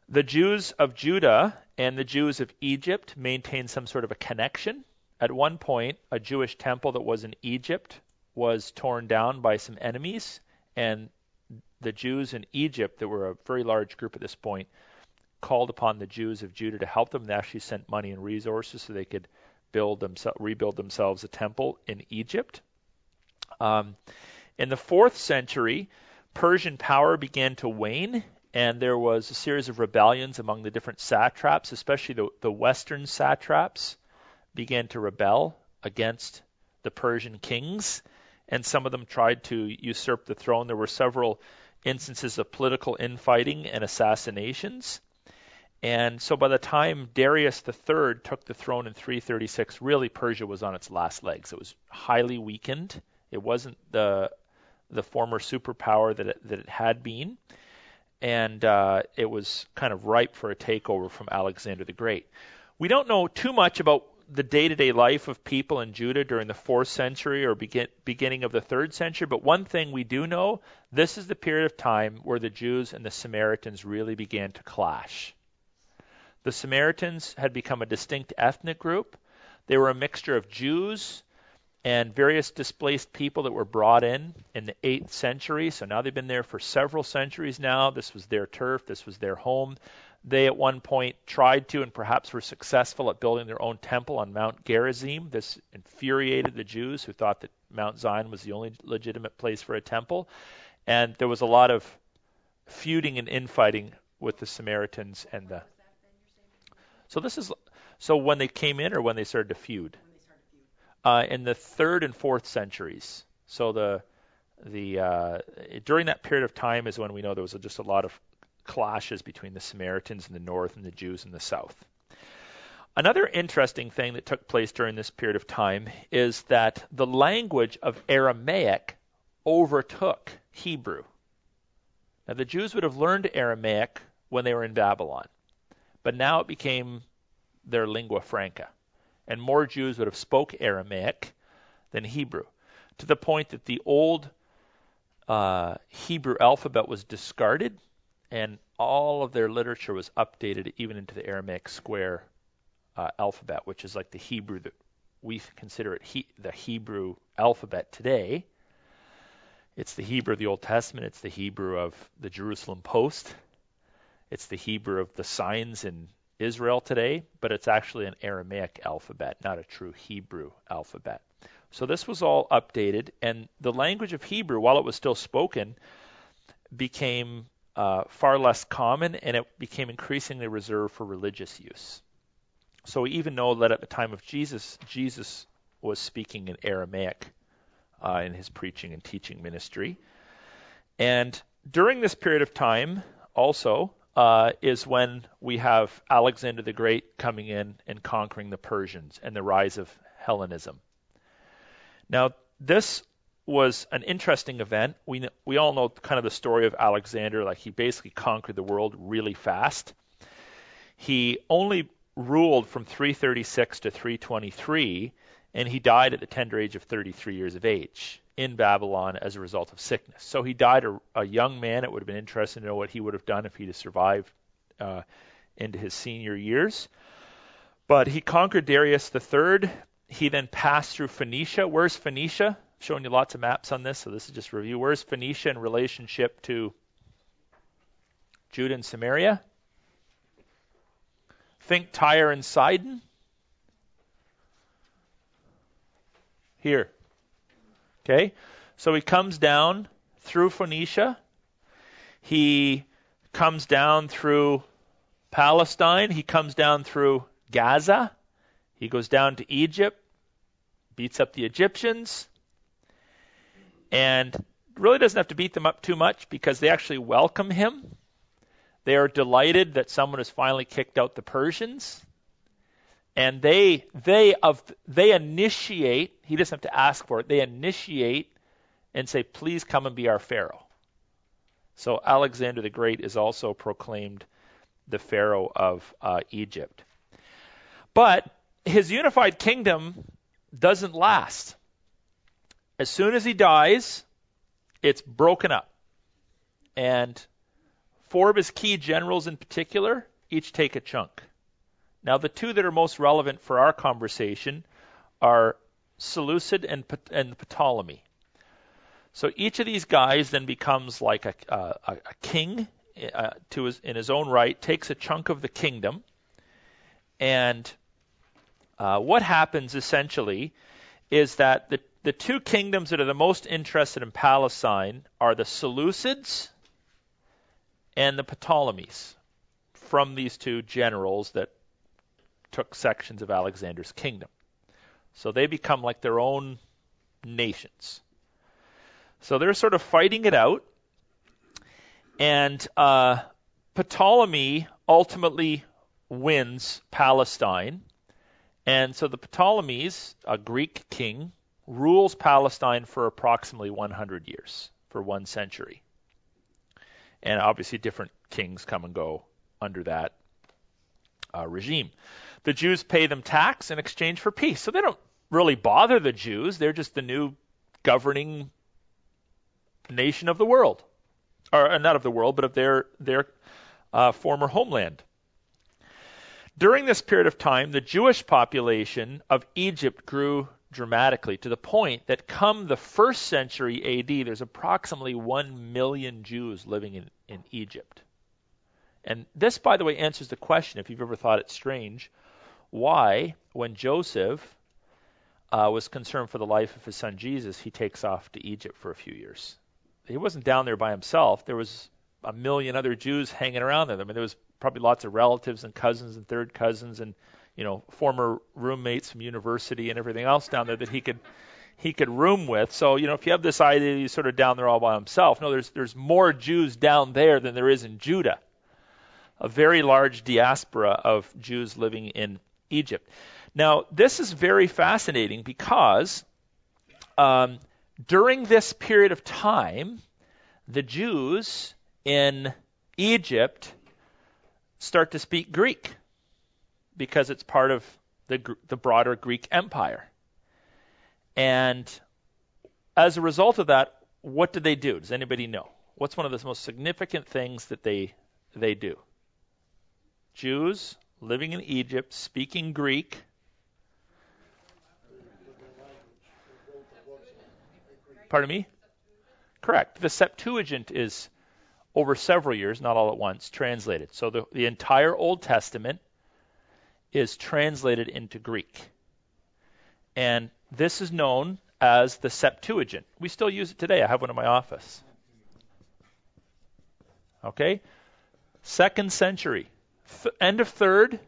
The Jews of Judah and the Jews of Egypt maintained some sort of a connection. At one point, a Jewish temple that was in Egypt was torn down by some enemies, and the Jews in Egypt, that were a very large group at this point, called upon the Jews of Judah to help them. They actually sent money and resources so they could build themselves, rebuild themselves a temple in Egypt. Um, in the fourth century, Persian power began to wane, and there was a series of rebellions among the different satraps, especially the, the western satraps began to rebel against the Persian kings, and some of them tried to usurp the throne. There were several instances of political infighting and assassinations. And so by the time Darius III took the throne in 336, really Persia was on its last legs. It was highly weakened. It wasn't the the former superpower that it, that it had been and uh, it was kind of ripe for a takeover from Alexander the Great. We don't know too much about the day-to-day life of people in Judah during the fourth century or begin, beginning of the third century, but one thing we do know: this is the period of time where the Jews and the Samaritans really began to clash. The Samaritans had become a distinct ethnic group. They were a mixture of Jews and various displaced people that were brought in in the 8th century. So now they've been there for several centuries now. This was their turf, this was their home. They at one point tried to and perhaps were successful at building their own temple on Mount Gerizim. This infuriated the Jews who thought that Mount Zion was the only legitimate place for a temple. And there was a lot of feuding and infighting with the Samaritans and the. So this is so when they came in or when they started to feud uh, in the third and fourth centuries. So the the uh, during that period of time is when we know there was just a lot of clashes between the Samaritans in the north and the Jews in the south. Another interesting thing that took place during this period of time is that the language of Aramaic overtook Hebrew. Now, the Jews would have learned Aramaic when they were in Babylon, but now it became their lingua franca, and more Jews would have spoke Aramaic than Hebrew, to the point that the old uh, Hebrew alphabet was discarded, and all of their literature was updated even into the Aramaic square uh, alphabet, which is like the Hebrew that we consider it he, the Hebrew alphabet today. It's the Hebrew of the Old Testament. It's the Hebrew of the Jerusalem Post. It's the Hebrew of the signs in Israel today, but it's actually an Aramaic alphabet, not a true Hebrew alphabet. So this was all updated, and the language of Hebrew, while it was still spoken, became uh, far less common, and it became increasingly reserved for religious use. So we even know that at the time of Jesus, Jesus was speaking in Aramaic uh, in his preaching and teaching ministry. And during this period of time, also, uh, is when we have Alexander the Great coming in and conquering the Persians and the rise of Hellenism. Now, this was an interesting event. We we all know kind of the story of Alexander, like he basically conquered the world really fast. He only ruled from 336 to 323, and he died at the tender age of 33 years of age in Babylon as a result of sickness. So he died a, a young man. It would have been interesting to know what he would have done if he'd have survived uh, into his senior years. But he conquered Darius III. He then passed through Phoenicia. Where's Phoenicia? I'm showing you lots of maps on this, so this is just review. Where's Phoenicia in relationship to Judah and Samaria? Think Tyre and Sidon. Here. Okay? So he comes down through Phoenicia. He comes down through Palestine. He comes down through Gaza. He goes down to Egypt, beats up the Egyptians, and really doesn't have to beat them up too much because they actually welcome him. They are delighted that someone has finally kicked out the Persians. And they they of they initiate, he doesn't have to ask for it, they initiate and say, please come and be our Pharaoh. So Alexander the Great is also proclaimed the Pharaoh of uh, Egypt. But his unified kingdom doesn't last. As soon as he dies, it's broken up. And Four of his key generals in particular each take a chunk. Now, the two that are most relevant for our conversation are Seleucid and, and Ptolemy. So each of these guys then becomes like a, a, a king uh, to his, in his own right, takes a chunk of the kingdom, and uh, what happens essentially is that the, the two kingdoms that are the most interested in Palestine are the Seleucids and the Ptolemies from these two generals that took sections of Alexander's kingdom. So they become like their own nations. So they're sort of fighting it out. And uh, Ptolemy ultimately wins Palestine. And so the Ptolemies, a Greek king, rules Palestine for approximately 100 years, for one century and obviously different kings come and go under that uh, regime. The Jews pay them tax in exchange for peace, so they don't really bother the Jews. They're just the new governing nation of the world, or uh, not of the world, but of their their uh, former homeland. During this period of time, the Jewish population of Egypt grew dramatically to the point that come the first century AD, there's approximately 1 million Jews living in, in Egypt. And this, by the way, answers the question, if you've ever thought it strange, why, when Joseph uh, was concerned for the life of his son Jesus, he takes off to Egypt for a few years. He wasn't down there by himself. There was a million other Jews hanging around there. I mean, there was probably lots of relatives and cousins and third cousins and you know, former roommates from university and everything else down there that he could he could room with. So, you know, if you have this idea he's sort of down there all by himself, no, there's there's more Jews down there than there is in Judah. A very large diaspora of Jews living in Egypt. Now, this is very fascinating because um, during this period of time, the Jews in Egypt start to speak Greek because it's part of the, the broader Greek Empire. And as a result of that, what do they do? Does anybody know? What's one of the most significant things that they they do? Jews living in Egypt, speaking Greek. Pardon me? Correct. The Septuagint is over several years, not all at once, translated. So the, the entire Old Testament is translated into Greek. And this is known as the Septuagint. We still use it today. I have one in my office. Okay? Second century. Th- end of third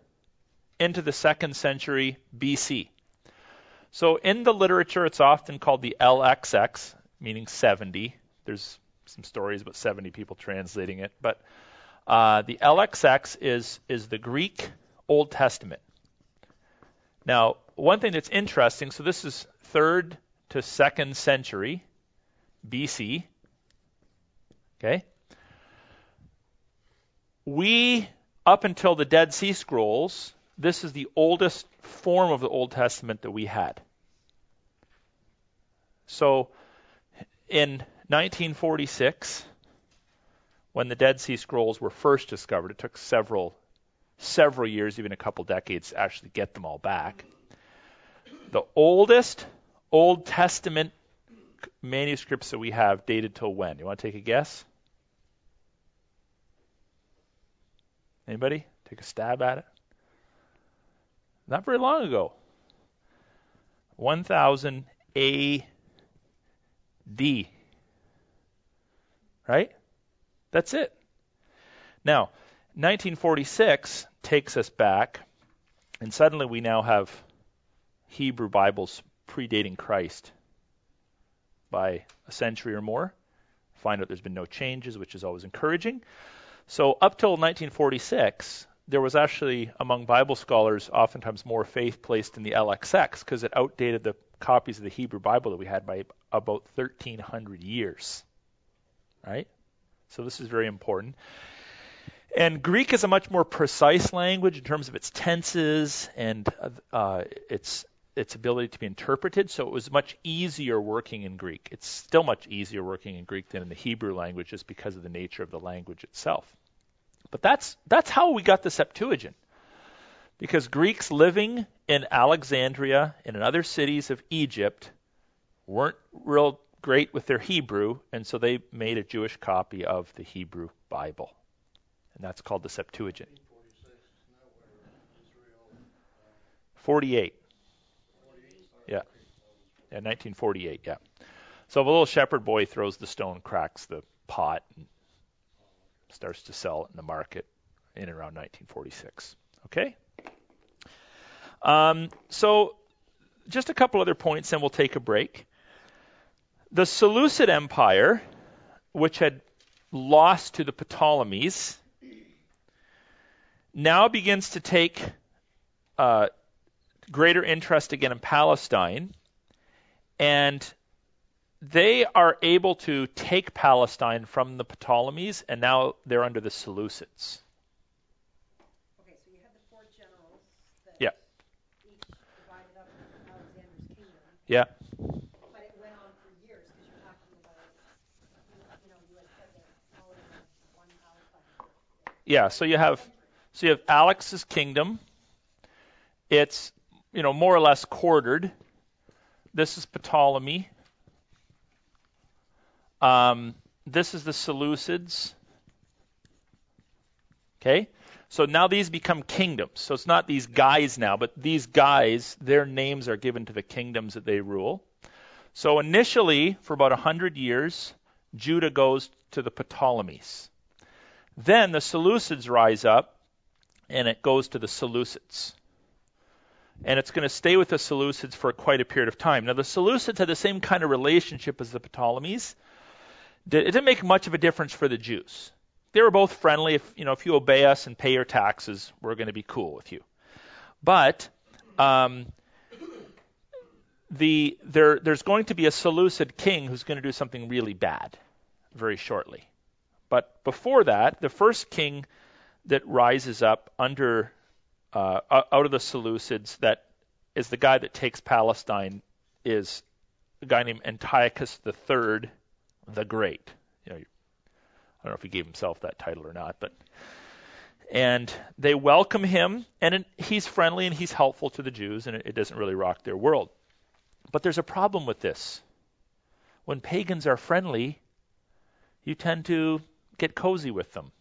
into the second century BC. So in the literature, it's often called the LXX, meaning 70. There's some stories about 70 people translating it, but uh, the LXX is is the Greek Old Testament. Now, one thing that's interesting, so this is third to second century BC. Okay? We, up until the Dead Sea Scrolls, this is the oldest form of the Old Testament that we had. So, in 1946, when the Dead Sea Scrolls were first discovered, it took several several years, even a couple decades, to actually get them all back. The oldest Old Testament manuscripts that we have dated till when? You want to take a guess? Anybody? Take a stab at it? Not very long ago. 1000 AD. Right? That's it. Now, 1946 takes us back, and suddenly we now have Hebrew Bibles predating Christ by a century or more. Find out there's been no changes, which is always encouraging. So, up till 1946, there was actually, among Bible scholars, oftentimes more faith placed in the LXX because it outdated the copies of the Hebrew Bible that we had by about 1,300 years. Right? So, this is very important. And Greek is a much more precise language in terms of its tenses and uh, its its ability to be interpreted. So it was much easier working in Greek. It's still much easier working in Greek than in the Hebrew language, just because of the nature of the language itself. But that's that's how we got the Septuagint, because Greeks living in Alexandria and in other cities of Egypt weren't real great with their Hebrew, and so they made a Jewish copy of the Hebrew Bible and that's called the Septuagint. 48. Yeah. Yeah, 1948, yeah. So a little shepherd boy throws the stone, cracks the pot, and starts to sell in the market in around 1946. Okay? Um, so just a couple other points, and we'll take a break. The Seleucid Empire, which had lost to the Ptolemies now begins to take uh, greater interest again in Palestine, and they are able to take Palestine from the Ptolemies, and now they're under the Seleucids. Okay, so you had the four generals that Yeah. each divided up Alexander's kingdom, Yeah. but it went on for years because you're talking about, you, know, you had said that all of them won Palestine. Yeah, so you have so you have Alex's kingdom. It's you know more or less quartered. This is Ptolemy. Um, this is the Seleucids. Okay? So now these become kingdoms. So it's not these guys now, but these guys, their names are given to the kingdoms that they rule. So initially, for about 100 years, Judah goes to the Ptolemies. Then the Seleucids rise up, and it goes to the Seleucids. and it's going to stay with the Seleucids for quite a period of time. Now, the Seleucids had the same kind of relationship as the Ptolemies. It didn't make much of a difference for the Jews. They were both friendly. If you know, if you obey us and pay your taxes, we're going to be cool with you. But um, the there there's going to be a Seleucid king who's going to do something really bad very shortly. But before that, the first king that rises up under uh, out of the Seleucids that is the guy that takes Palestine is a guy named Antiochus III the Great. You know, I don't know if he gave himself that title or not, but and they welcome him, and he's friendly and he's helpful to the Jews, and it, doesn't really rock their world. But there's a problem with this. When pagans are friendly, you tend to get cozy with them.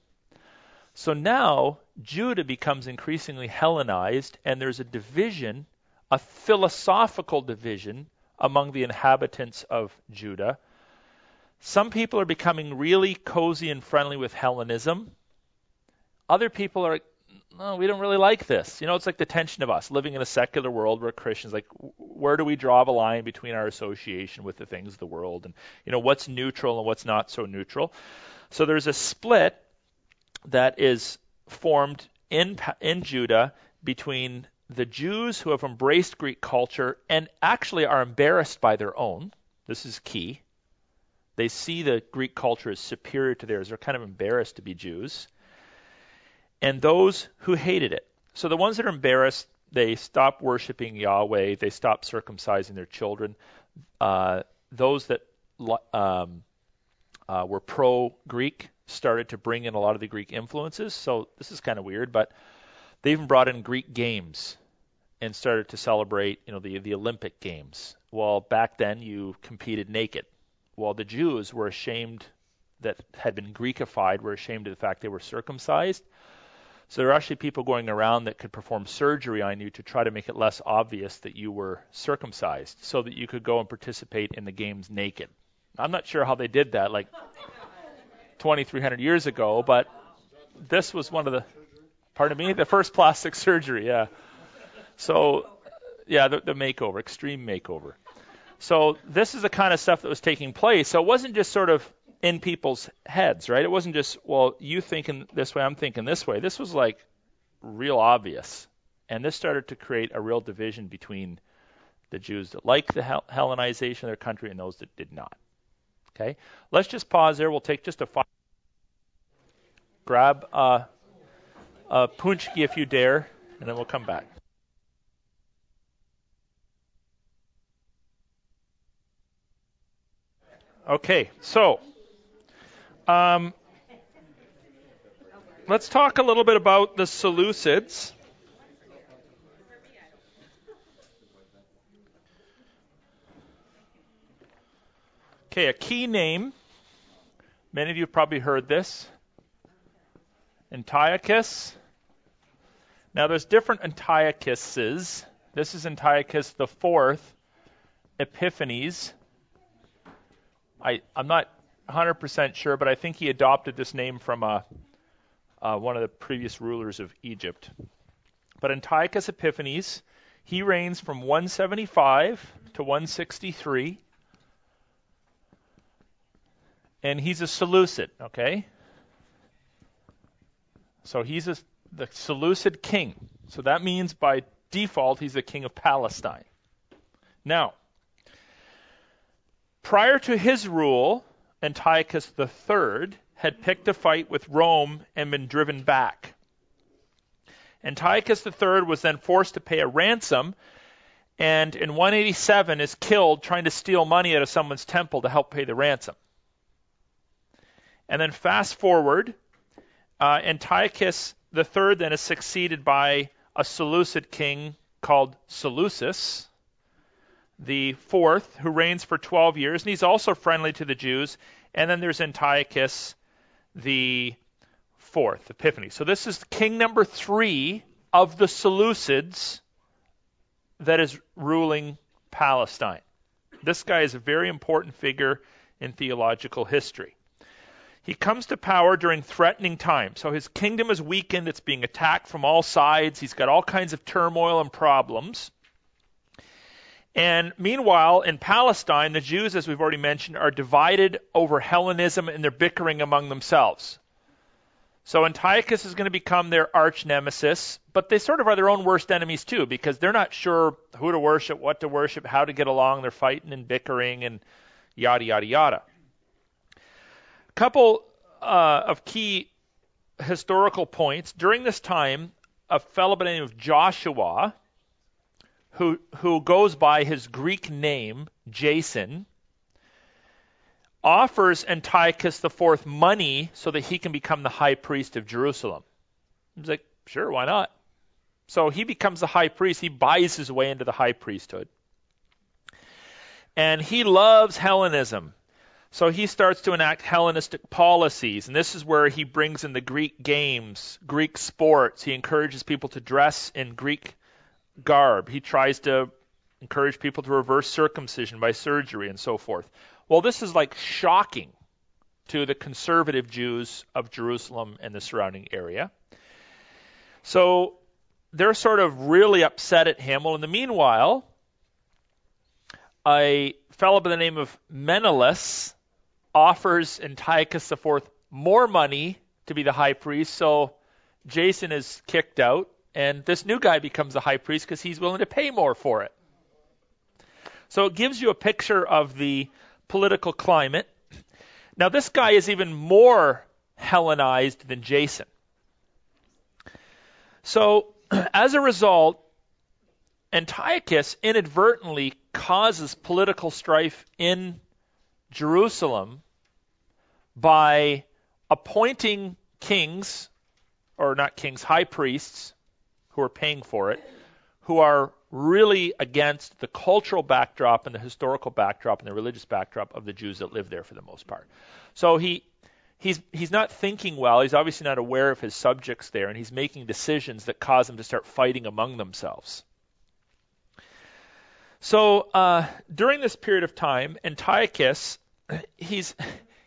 So now Judah becomes increasingly Hellenized, and there's a division, a philosophical division among the inhabitants of Judah. Some people are becoming really cozy and friendly with Hellenism. Other people are, no, we don't really like this. You know, it's like the tension of us living in a secular world where Christians, like, where do we draw the line between our association with the things of the world, and you know, what's neutral and what's not so neutral. So there's a split that is formed in, in Judah between the Jews who have embraced Greek culture and actually are embarrassed by their own. This is key. They see the Greek culture as superior to theirs. They're kind of embarrassed to be Jews. And those who hated it. So the ones that are embarrassed, they stop worshiping Yahweh. They stop circumcising their children. Uh, those that um, uh, were pro Greek started to bring in a lot of the Greek influences. So this is kind of weird, but they even brought in Greek games and started to celebrate, you know, the the Olympic games. Well, back then you competed naked. Well, the Jews were ashamed that had been Greekified, were ashamed of the fact they were circumcised. So there are actually people going around that could perform surgery on you to try to make it less obvious that you were circumcised, so that you could go and participate in the games naked. I'm not sure how they did that. Like 2,300 years ago, but this was one of the, pardon me, the first plastic surgery, yeah. So, yeah, the, the makeover, extreme makeover. So this is the kind of stuff that was taking place. So it wasn't just sort of in people's heads, right? It wasn't just, well, you thinking this way, I'm thinking this way. This was like real obvious. And this started to create a real division between the Jews that liked the Hellenization of their country and those that did not. Okay, let's just pause there. We'll take just a five. Grab uh, a punchki if you dare, and then we'll come back. Okay, so um, let's talk a little bit about the Seleucids. Okay, a key name. Many of you have probably heard this. Antiochus. Now, there's different Antiochuses. This is Antiochus the fourth, Epiphanes. I, I'm not 100% sure, but I think he adopted this name from a, uh, uh, one of the previous rulers of Egypt. But Antiochus Epiphanes, he reigns from 175 to 163 and he's a Seleucid, okay? So he's a, the Seleucid king. So that means by default he's the king of Palestine. Now, prior to his rule, Antiochus III had picked a fight with Rome and been driven back. Antiochus III was then forced to pay a ransom and in 187 is killed trying to steal money out of someone's temple to help pay the ransom. And then fast forward, uh, Antiochus III then is succeeded by a Seleucid king called Seleucus, the fourth, who reigns for 12 years, and he's also friendly to the Jews. And then there's Antiochus the fourth, Epiphanes. So this is king number three of the Seleucids that is ruling Palestine. This guy is a very important figure in theological history. He comes to power during threatening times. So his kingdom is weakened, it's being attacked from all sides, he's got all kinds of turmoil and problems. And meanwhile, in Palestine, the Jews, as we've already mentioned, are divided over Hellenism and they're bickering among themselves. So Antiochus is going to become their arch nemesis, but they sort of are their own worst enemies too, because they're not sure who to worship, what to worship, how to get along. They're fighting and bickering and yada, yada, yada. A couple uh, of key historical points. During this time, a fellow by the name of Joshua, who, who goes by his Greek name, Jason, offers Antiochus IV money so that he can become the high priest of Jerusalem. He's like, sure, why not? So he becomes the high priest. He buys his way into the high priesthood. And he loves Hellenism. So he starts to enact Hellenistic policies, and this is where he brings in the Greek games, Greek sports. He encourages people to dress in Greek garb. He tries to encourage people to reverse circumcision by surgery and so forth. Well, this is like shocking to the conservative Jews of Jerusalem and the surrounding area. So they're sort of really upset at him. Well, in the meanwhile, a fellow by the name of Menelaus offers Antiochus IV more money to be the high priest. So Jason is kicked out, and this new guy becomes the high priest because he's willing to pay more for it. So it gives you a picture of the political climate. Now, this guy is even more Hellenized than Jason. So, as a result, Antiochus inadvertently causes political strife in Jerusalem by appointing kings, or not kings, high priests, who are paying for it, who are really against the cultural backdrop and the historical backdrop and the religious backdrop of the Jews that live there for the most part. So he he's he's not thinking well. He's obviously not aware of his subjects there, and he's making decisions that cause them to start fighting among themselves. So uh, during this period of time, Antiochus he's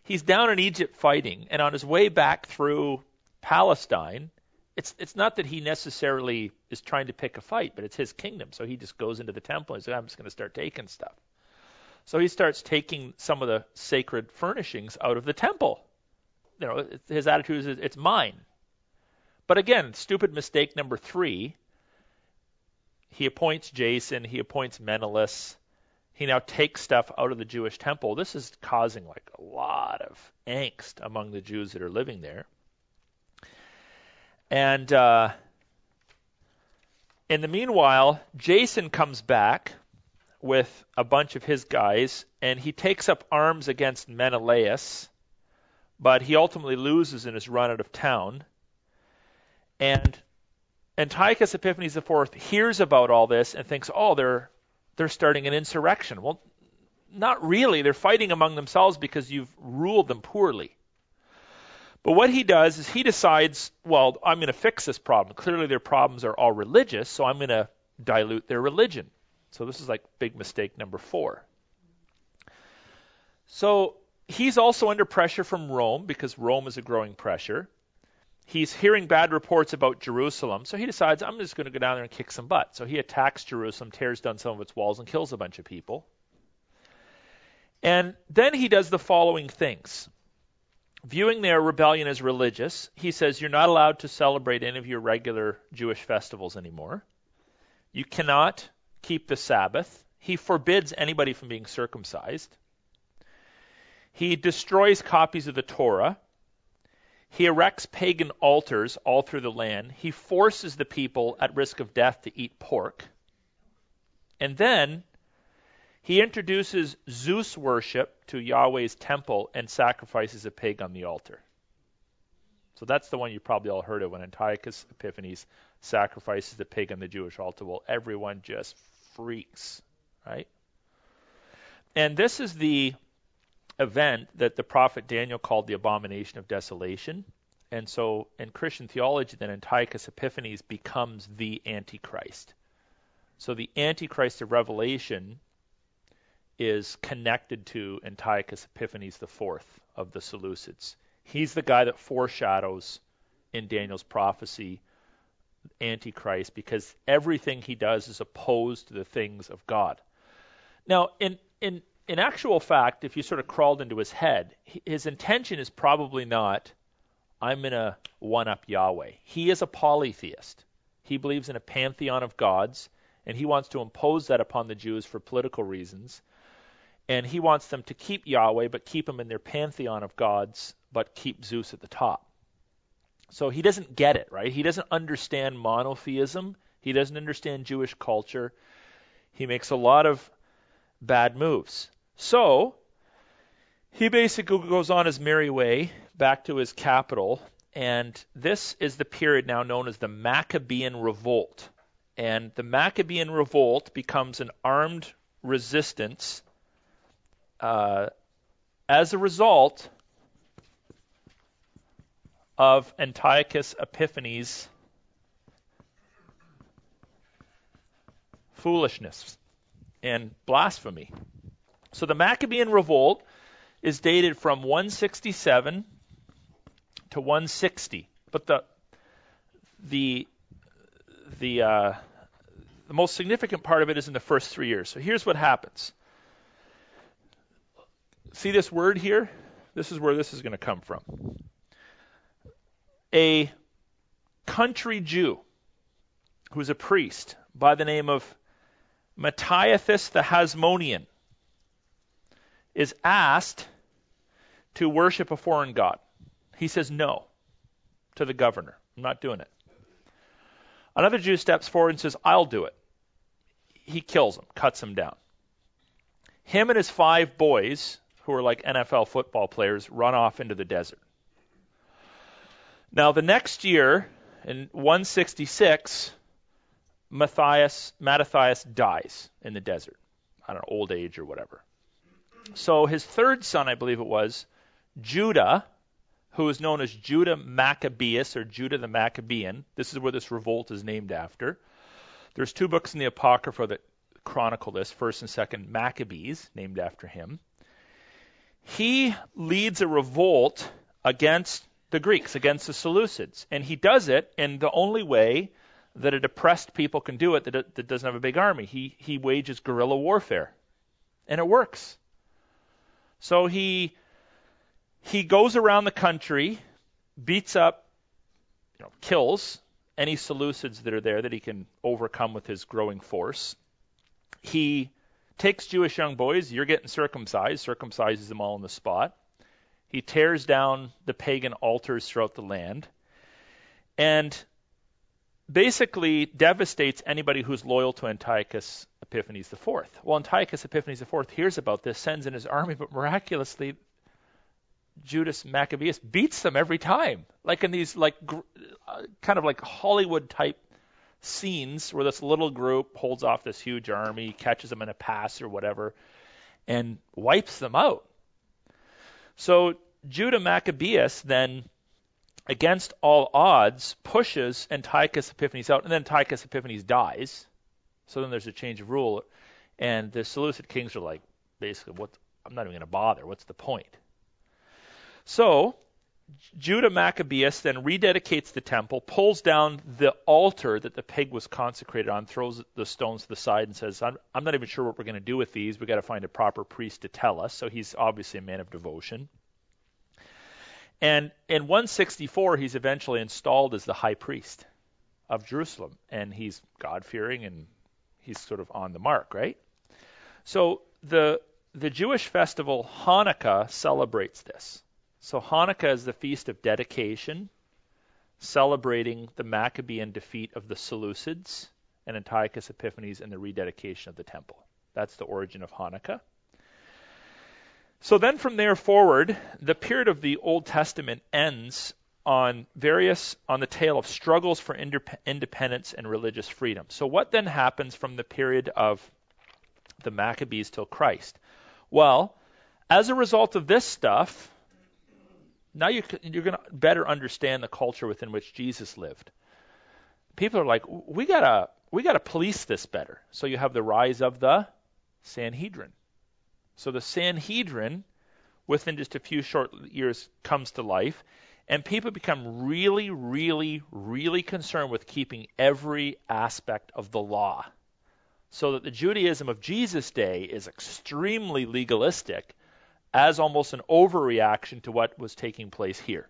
he's down in Egypt fighting, and on his way back through Palestine, it's it's not that he necessarily is trying to pick a fight, but it's his kingdom. So he just goes into the temple and says, "I'm just going to start taking stuff." So he starts taking some of the sacred furnishings out of the temple. You know, his attitude is, "It's mine." But again, stupid mistake number three. He appoints Jason. He appoints Menelaus. He now takes stuff out of the Jewish temple. This is causing like a lot of angst among the Jews that are living there. And uh, in the meanwhile, Jason comes back with a bunch of his guys, and he takes up arms against Menelaus, but he ultimately loses in his run out of town. And Antiochus Epiphanes IV hears about all this and thinks, oh, they're they're starting an insurrection. Well, not really. They're fighting among themselves because you've ruled them poorly. But what he does is he decides, well, I'm going to fix this problem. Clearly, their problems are all religious, so I'm going to dilute their religion. So this is like big mistake number four. So he's also under pressure from Rome because Rome is a growing pressure. He's hearing bad reports about Jerusalem, so he decides, I'm just going to go down there and kick some butt. So he attacks Jerusalem, tears down some of its walls, and kills a bunch of people. And then he does the following things viewing their rebellion as religious, he says you're not allowed to celebrate any of your regular Jewish festivals anymore. You cannot keep the Sabbath. He forbids anybody from being circumcised. He destroys copies of the Torah. He erects pagan altars all through the land. He forces the people at risk of death to eat pork. And then he introduces Zeus worship to Yahweh's temple and sacrifices a pig on the altar. So that's the one you probably all heard of when Antiochus Epiphanes sacrifices the pig on the Jewish altar. Well, everyone just freaks, right? And this is the event that the prophet Daniel called the abomination of desolation. And so in Christian theology, then Antiochus Epiphanes becomes the Antichrist. So the Antichrist of Revelation is connected to Antiochus Epiphanes IV of the Seleucids. He's the guy that foreshadows in Daniel's prophecy Antichrist because everything he does is opposed to the things of God. Now, in in in actual fact, if you sort of crawled into his head, his intention is probably not, I'm going to one up Yahweh. He is a polytheist. He believes in a pantheon of gods, and he wants to impose that upon the Jews for political reasons. And he wants them to keep Yahweh, but keep him in their pantheon of gods, but keep Zeus at the top. So he doesn't get it, right? He doesn't understand monotheism. He doesn't understand Jewish culture. He makes a lot of bad moves. So he basically goes on his merry way back to his capital, and this is the period now known as the Maccabean Revolt. And the Maccabean Revolt becomes an armed resistance uh, as a result of Antiochus Epiphanes' foolishness and blasphemy. So the Maccabean revolt is dated from 167 to 160, but the the the uh, the most significant part of it is in the first three years. So here's what happens. See this word here? This is where this is going to come from. A country Jew who's a priest by the name of Mattathias the Hasmonean is asked to worship a foreign god. He says no to the governor. I'm not doing it. Another Jew steps forward and says, I'll do it. He kills him, cuts him down. Him and his five boys, who are like NFL football players, run off into the desert. Now, the next year, in 166, Matthias, Mattathias dies in the desert. I don't know, old age or whatever. So his third son, I believe it was, Judah, who is known as Judah Maccabeus or Judah the Maccabean. This is where this revolt is named after. There's two books in the Apocrypha that chronicle this, first and second Maccabees, named after him. He leads a revolt against the Greeks, against the Seleucids, and he does it in the only way that a depressed people can do it that, that doesn't have a big army. He he wages guerrilla warfare, and it works. So he he goes around the country, beats up, you know, kills any Seleucids that are there that he can overcome with his growing force. He takes Jewish young boys, you're getting circumcised, circumcises them all on the spot. He tears down the pagan altars throughout the land. And basically devastates anybody who's loyal to Antiochus Epiphanes IV. Well, Antiochus Epiphanes IV hears about this, sends in his army, but miraculously, Judas Maccabeus beats them every time, like in these like gr- uh, kind of like Hollywood type scenes where this little group holds off this huge army, catches them in a pass or whatever, and wipes them out. So Judah Maccabeus then against all odds, pushes Antiochus Epiphanes out, and then Antiochus Epiphanes dies. So then there's a change of rule, and the Seleucid kings are like, basically, what? I'm not even going to bother. What's the point? So Judah Maccabeus then rededicates the temple, pulls down the altar that the pig was consecrated on, throws the stones to the side, and says, I'm, I'm not even sure what we're going to do with these. We've got to find a proper priest to tell us. So he's obviously a man of devotion. And in 164, he's eventually installed as the high priest of Jerusalem, and he's God fearing and he's sort of on the mark, right? So the the Jewish festival Hanukkah celebrates this. So Hanukkah is the feast of dedication, celebrating the Maccabean defeat of the Seleucids and Antiochus Epiphanes and the rededication of the temple. That's the origin of Hanukkah. So then from there forward, the period of the Old Testament ends on various on the tale of struggles for independence and religious freedom. So what then happens from the period of the Maccabees till Christ? Well, as a result of this stuff, now you, you're going to better understand the culture within which Jesus lived. People are like, we gotta we gotta police this better. So you have the rise of the Sanhedrin. So the Sanhedrin, within just a few short years, comes to life. And people become really, really, really concerned with keeping every aspect of the law. So that the Judaism of Jesus' day is extremely legalistic, as almost an overreaction to what was taking place here.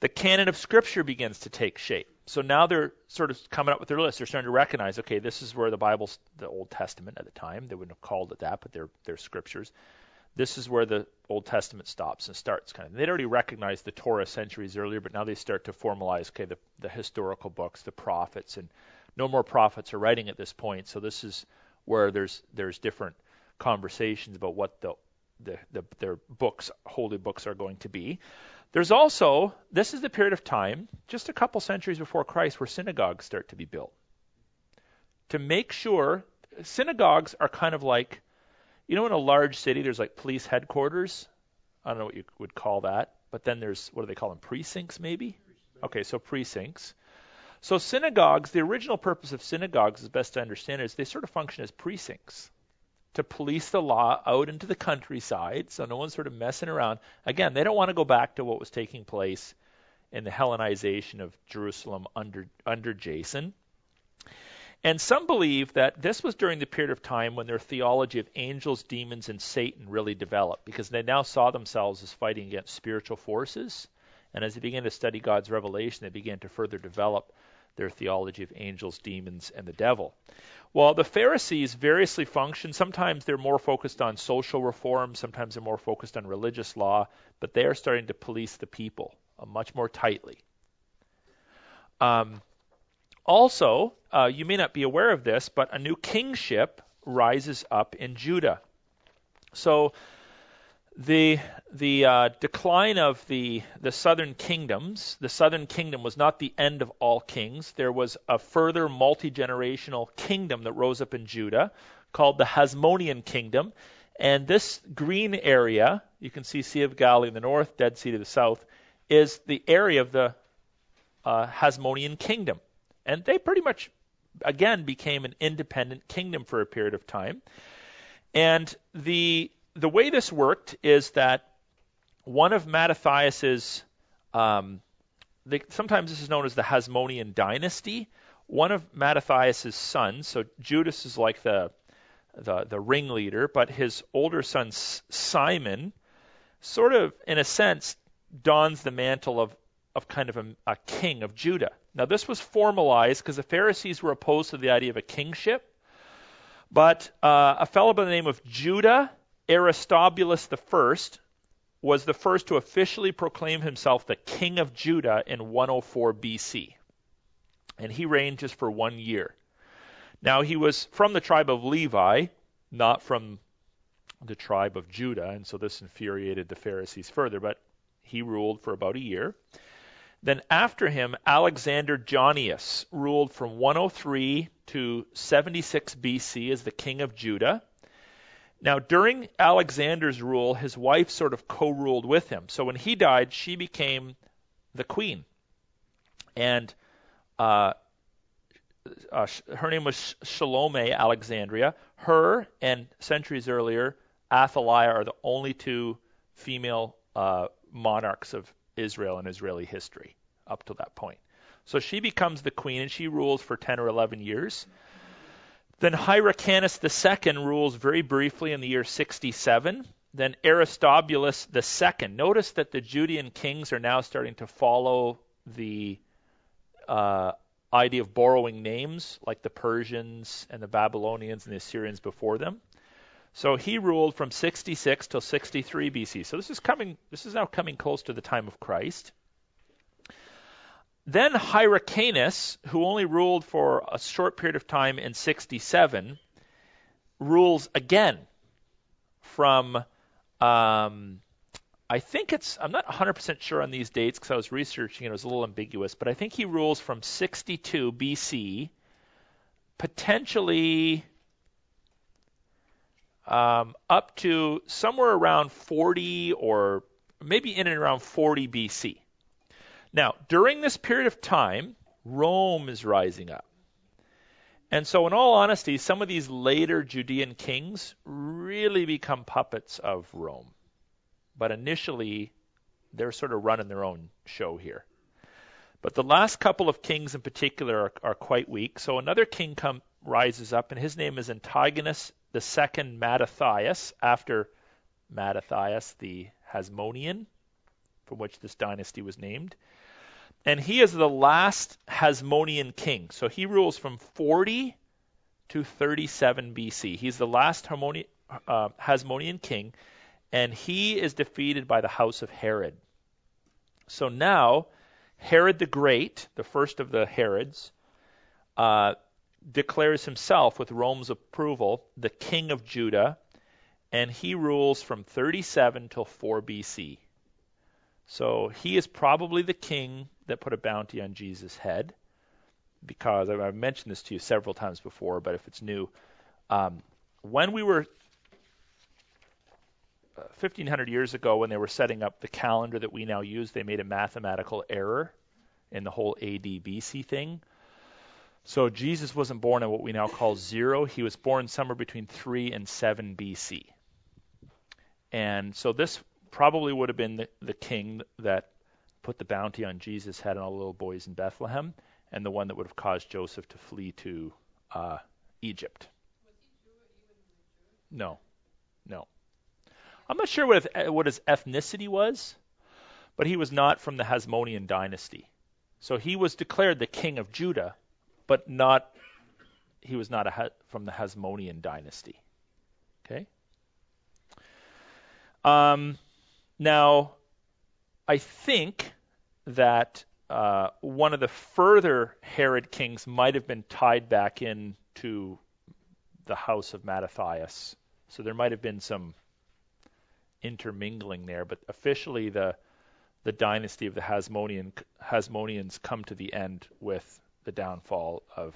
The canon of Scripture begins to take shape. So now they're sort of coming up with their list. They're starting to recognize, okay, this is where the Bible's the Old Testament at the time. They wouldn't have called it that, but they're, they're scriptures. This is where the Old Testament stops and starts. Kind of. They'd already recognized the Torah centuries earlier, but now they start to formalize, okay, the, the historical books, the prophets, and no more prophets are writing at this point. So this is where there's there's different conversations about what the, the, the their books, holy books, are going to be. There's also, this is the period of time, just a couple centuries before Christ, where synagogues start to be built. To make sure, synagogues are kind of like, you know, in a large city, there's like police headquarters. I don't know what you would call that, but then there's, what do they call them, precincts maybe? Okay, so precincts. So synagogues, the original purpose of synagogues, as best I understand it, is they sort of function as precincts to police the law out into the countryside so no one's sort of messing around. Again, they don't want to go back to what was taking place in the Hellenization of Jerusalem under, under Jason. And some believe that this was during the period of time when their theology of angels, demons, and Satan really developed because they now saw themselves as fighting against spiritual forces. And as they began to study God's revelation, they began to further develop their theology of angels, demons, and the devil. Well, the Pharisees variously function. Sometimes they're more focused on social reform, sometimes they're more focused on religious law, but they are starting to police the people uh, much more tightly. Um, also, uh, you may not be aware of this, but a new kingship rises up in Judah. So the the uh, decline of the the southern kingdoms. The southern kingdom was not the end of all kings. There was a further multi generational kingdom that rose up in Judah called the Hasmonean kingdom. And this green area, you can see Sea of Galilee in the north, Dead Sea to the south, is the area of the uh, Hasmonean kingdom. And they pretty much, again, became an independent kingdom for a period of time. And the the way this worked is that one of Mattathias's, um, they, sometimes this is known as the Hasmonean dynasty. One of Mattathias's sons, so Judas is like the the, the ringleader, but his older son Simon, sort of in a sense, dons the mantle of of kind of a, a king of Judah. Now this was formalized because the Pharisees were opposed to the idea of a kingship, but uh, a fellow by the name of Judah Aristobulus I was the first to officially proclaim himself the king of Judah in 104 BC. And he reigned just for one year. Now, he was from the tribe of Levi, not from the tribe of Judah, and so this infuriated the Pharisees further, but he ruled for about a year. Then after him, Alexander Jannaeus ruled from 103 to 76 BC as the king of Judah. Now, during Alexander's rule, his wife sort of co ruled with him. So when he died, she became the queen. And uh, uh, her name was Salome Alexandria. Her and centuries earlier, Athaliah are the only two female uh, monarchs of Israel in Israeli history up to that point. So she becomes the queen and she rules for 10 or 11 years. Then Hyrcanus II rules very briefly in the year 67. Then Aristobulus II. Notice that the Judean kings are now starting to follow the uh, idea of borrowing names, like the Persians and the Babylonians and the Assyrians before them. So he ruled from 66 till 63 BC. So this is coming. This is now coming close to the time of Christ. Then Hyrcanus, who only ruled for a short period of time in 67, rules again from, um, I think it's, I'm not 100% sure on these dates because I was researching and it was a little ambiguous, but I think he rules from 62 BC, potentially um, up to somewhere around 40 or maybe in and around 40 BC. Now, during this period of time, Rome is rising up. And so, in all honesty, some of these later Judean kings really become puppets of Rome. but initially they're sort of running their own show here. But the last couple of kings in particular are, are quite weak. So another king come, rises up, and his name is Antigonus second Mattathias, after Mattathias the Hasmonean, from which this dynasty was named. And he is the last Hasmonean king. So he rules from 40 to 37 BC. He's the last Harmoni- uh, Hasmonean king, and he is defeated by the house of Herod. So now, Herod the Great, the first of the Herods, uh, declares himself, with Rome's approval, the king of Judah, and he rules from 37 till 4 BC. So he is probably the king that put a bounty on Jesus' head, because I've mentioned this to you several times before, but if it's new, um, when we were 1500 uh, years ago, when they were setting up the calendar that we now use, they made a mathematical error in the whole AD BC thing. So Jesus wasn't born in what we now call zero. He was born somewhere between 3 and 7 BC. And so this probably would have been the, the king that put the bounty on Jesus' head on all the little boys in Bethlehem, and the one that would have caused Joseph to flee to uh, Egypt. No, no. I'm not sure what, if, what his ethnicity was, but he was not from the Hasmonean dynasty. So he was declared the king of Judah, but not he was not a, from the Hasmonean dynasty. Okay. Um, now, I think that uh, one of the further Herod kings might have been tied back into the house of Mattathias. So there might have been some intermingling there, but officially the the dynasty of the Hasmonean Hasmoneans come to the end with the downfall of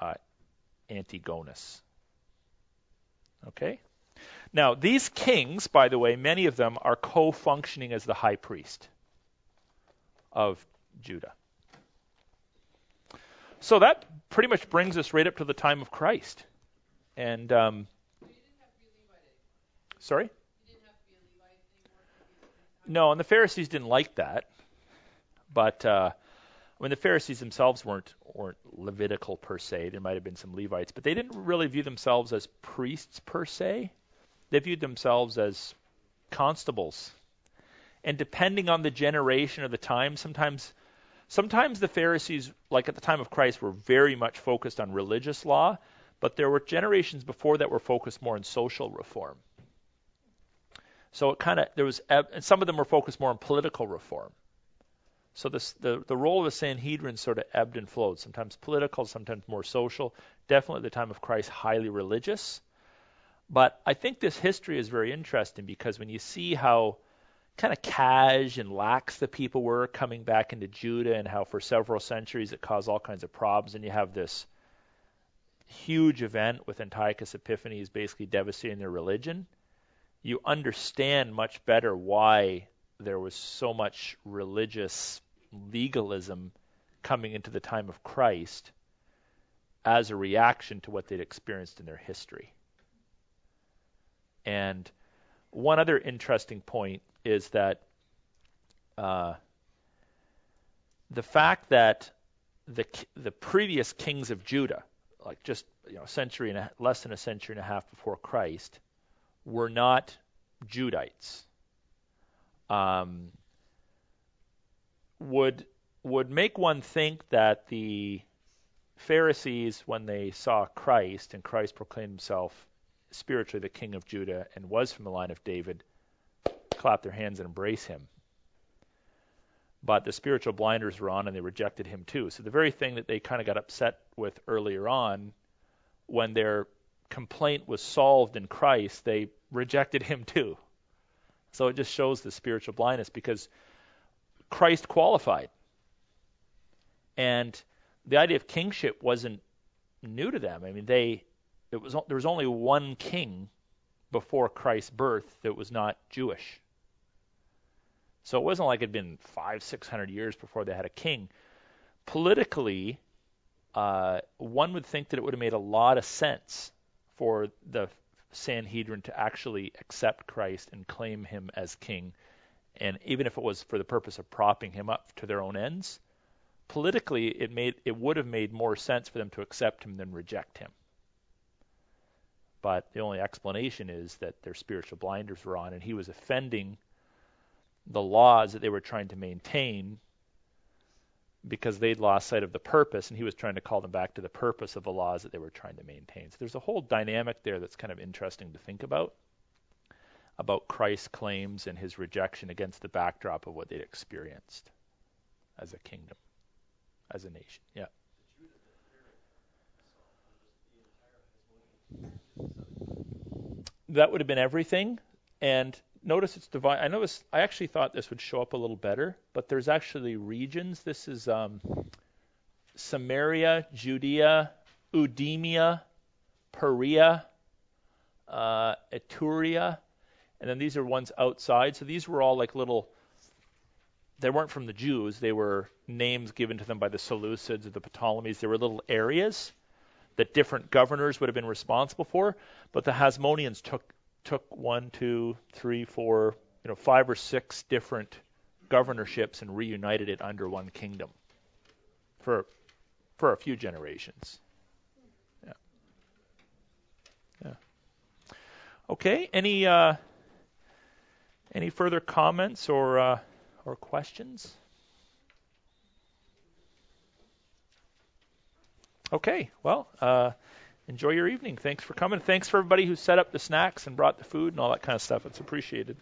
uh, Antigonus. Okay? Now, these kings, by the way, many of them are co functioning as the high priest of Judah. So that pretty much brings us right up to the time of Christ. And, um, sorry? No, and the Pharisees didn't like that. But uh, I mean, the Pharisees themselves weren't weren't Levitical per se. There might have been some Levites, but they didn't really view themselves as priests per se. They viewed themselves as constables. And depending on the generation or the time, sometimes sometimes the Pharisees, like at the time of Christ, were very much focused on religious law, but there were generations before that were focused more on social reform. So it kind of there was, and some of them were focused more on political reform. So this, the, the role of the Sanhedrin sort of ebbed and flowed, sometimes political, sometimes more social. Definitely at the time of Christ, highly religious. But I think this history is very interesting because when you see how kind of cash and lax the people were coming back into Judah and how for several centuries it caused all kinds of problems, and you have this huge event with Antiochus Epiphanes basically devastating their religion, you understand much better why there was so much religious legalism coming into the time of Christ as a reaction to what they'd experienced in their history. And one other interesting point is that uh, the fact that the the previous kings of Judah, like just you know a century and a, less than a century and a half before Christ, were not Judites um, would would make one think that the Pharisees, when they saw Christ and Christ proclaimed himself spiritually the King of Judah and was from the line of David, clap their hands and embrace him. But the spiritual blinders were on and they rejected him too. So the very thing that they kind of got upset with earlier on, when their complaint was solved in Christ, they rejected him too. So it just shows the spiritual blindness because Christ qualified. And the idea of kingship wasn't new to them. I mean, they it was there was only one king before Christ's birth that was not Jewish. So it wasn't like it'd been five, six hundred years before they had a king. Politically, uh, one would think that it would have made a lot of sense for the Sanhedrin to actually accept Christ and claim him as king. And even if it was for the purpose of propping him up to their own ends, politically it made it would have made more sense for them to accept him than reject him. But the only explanation is that their spiritual blinders were on and he was offending the laws that they were trying to maintain because they'd lost sight of the purpose, and he was trying to call them back to the purpose of the laws that they were trying to maintain. So there's a whole dynamic there that's kind of interesting to think about about Christ's claims and his rejection against the backdrop of what they'd experienced as a kingdom, as a nation. Yeah. That would have been everything. And notice it's divided. I noticed. I actually thought this would show up a little better, but there's actually regions. This is um, Samaria, Judea, Idumea, Perea, uh, Iturea, and then these are ones outside. So these were all like little. They weren't from the Jews. They were names given to them by the Seleucids or the Ptolemies. They were little areas that different governors would have been responsible for, but the Hasmoneans took took one, two, three, four, you know, five or six different governorships and reunited it under one kingdom for for a few generations. Yeah. Yeah. Okay. Any uh, any further comments or uh, or questions? Okay. Well. Uh, enjoy your evening. Thanks for coming. Thanks for everybody who set up the snacks and brought the food and all that kind of stuff. It's appreciated.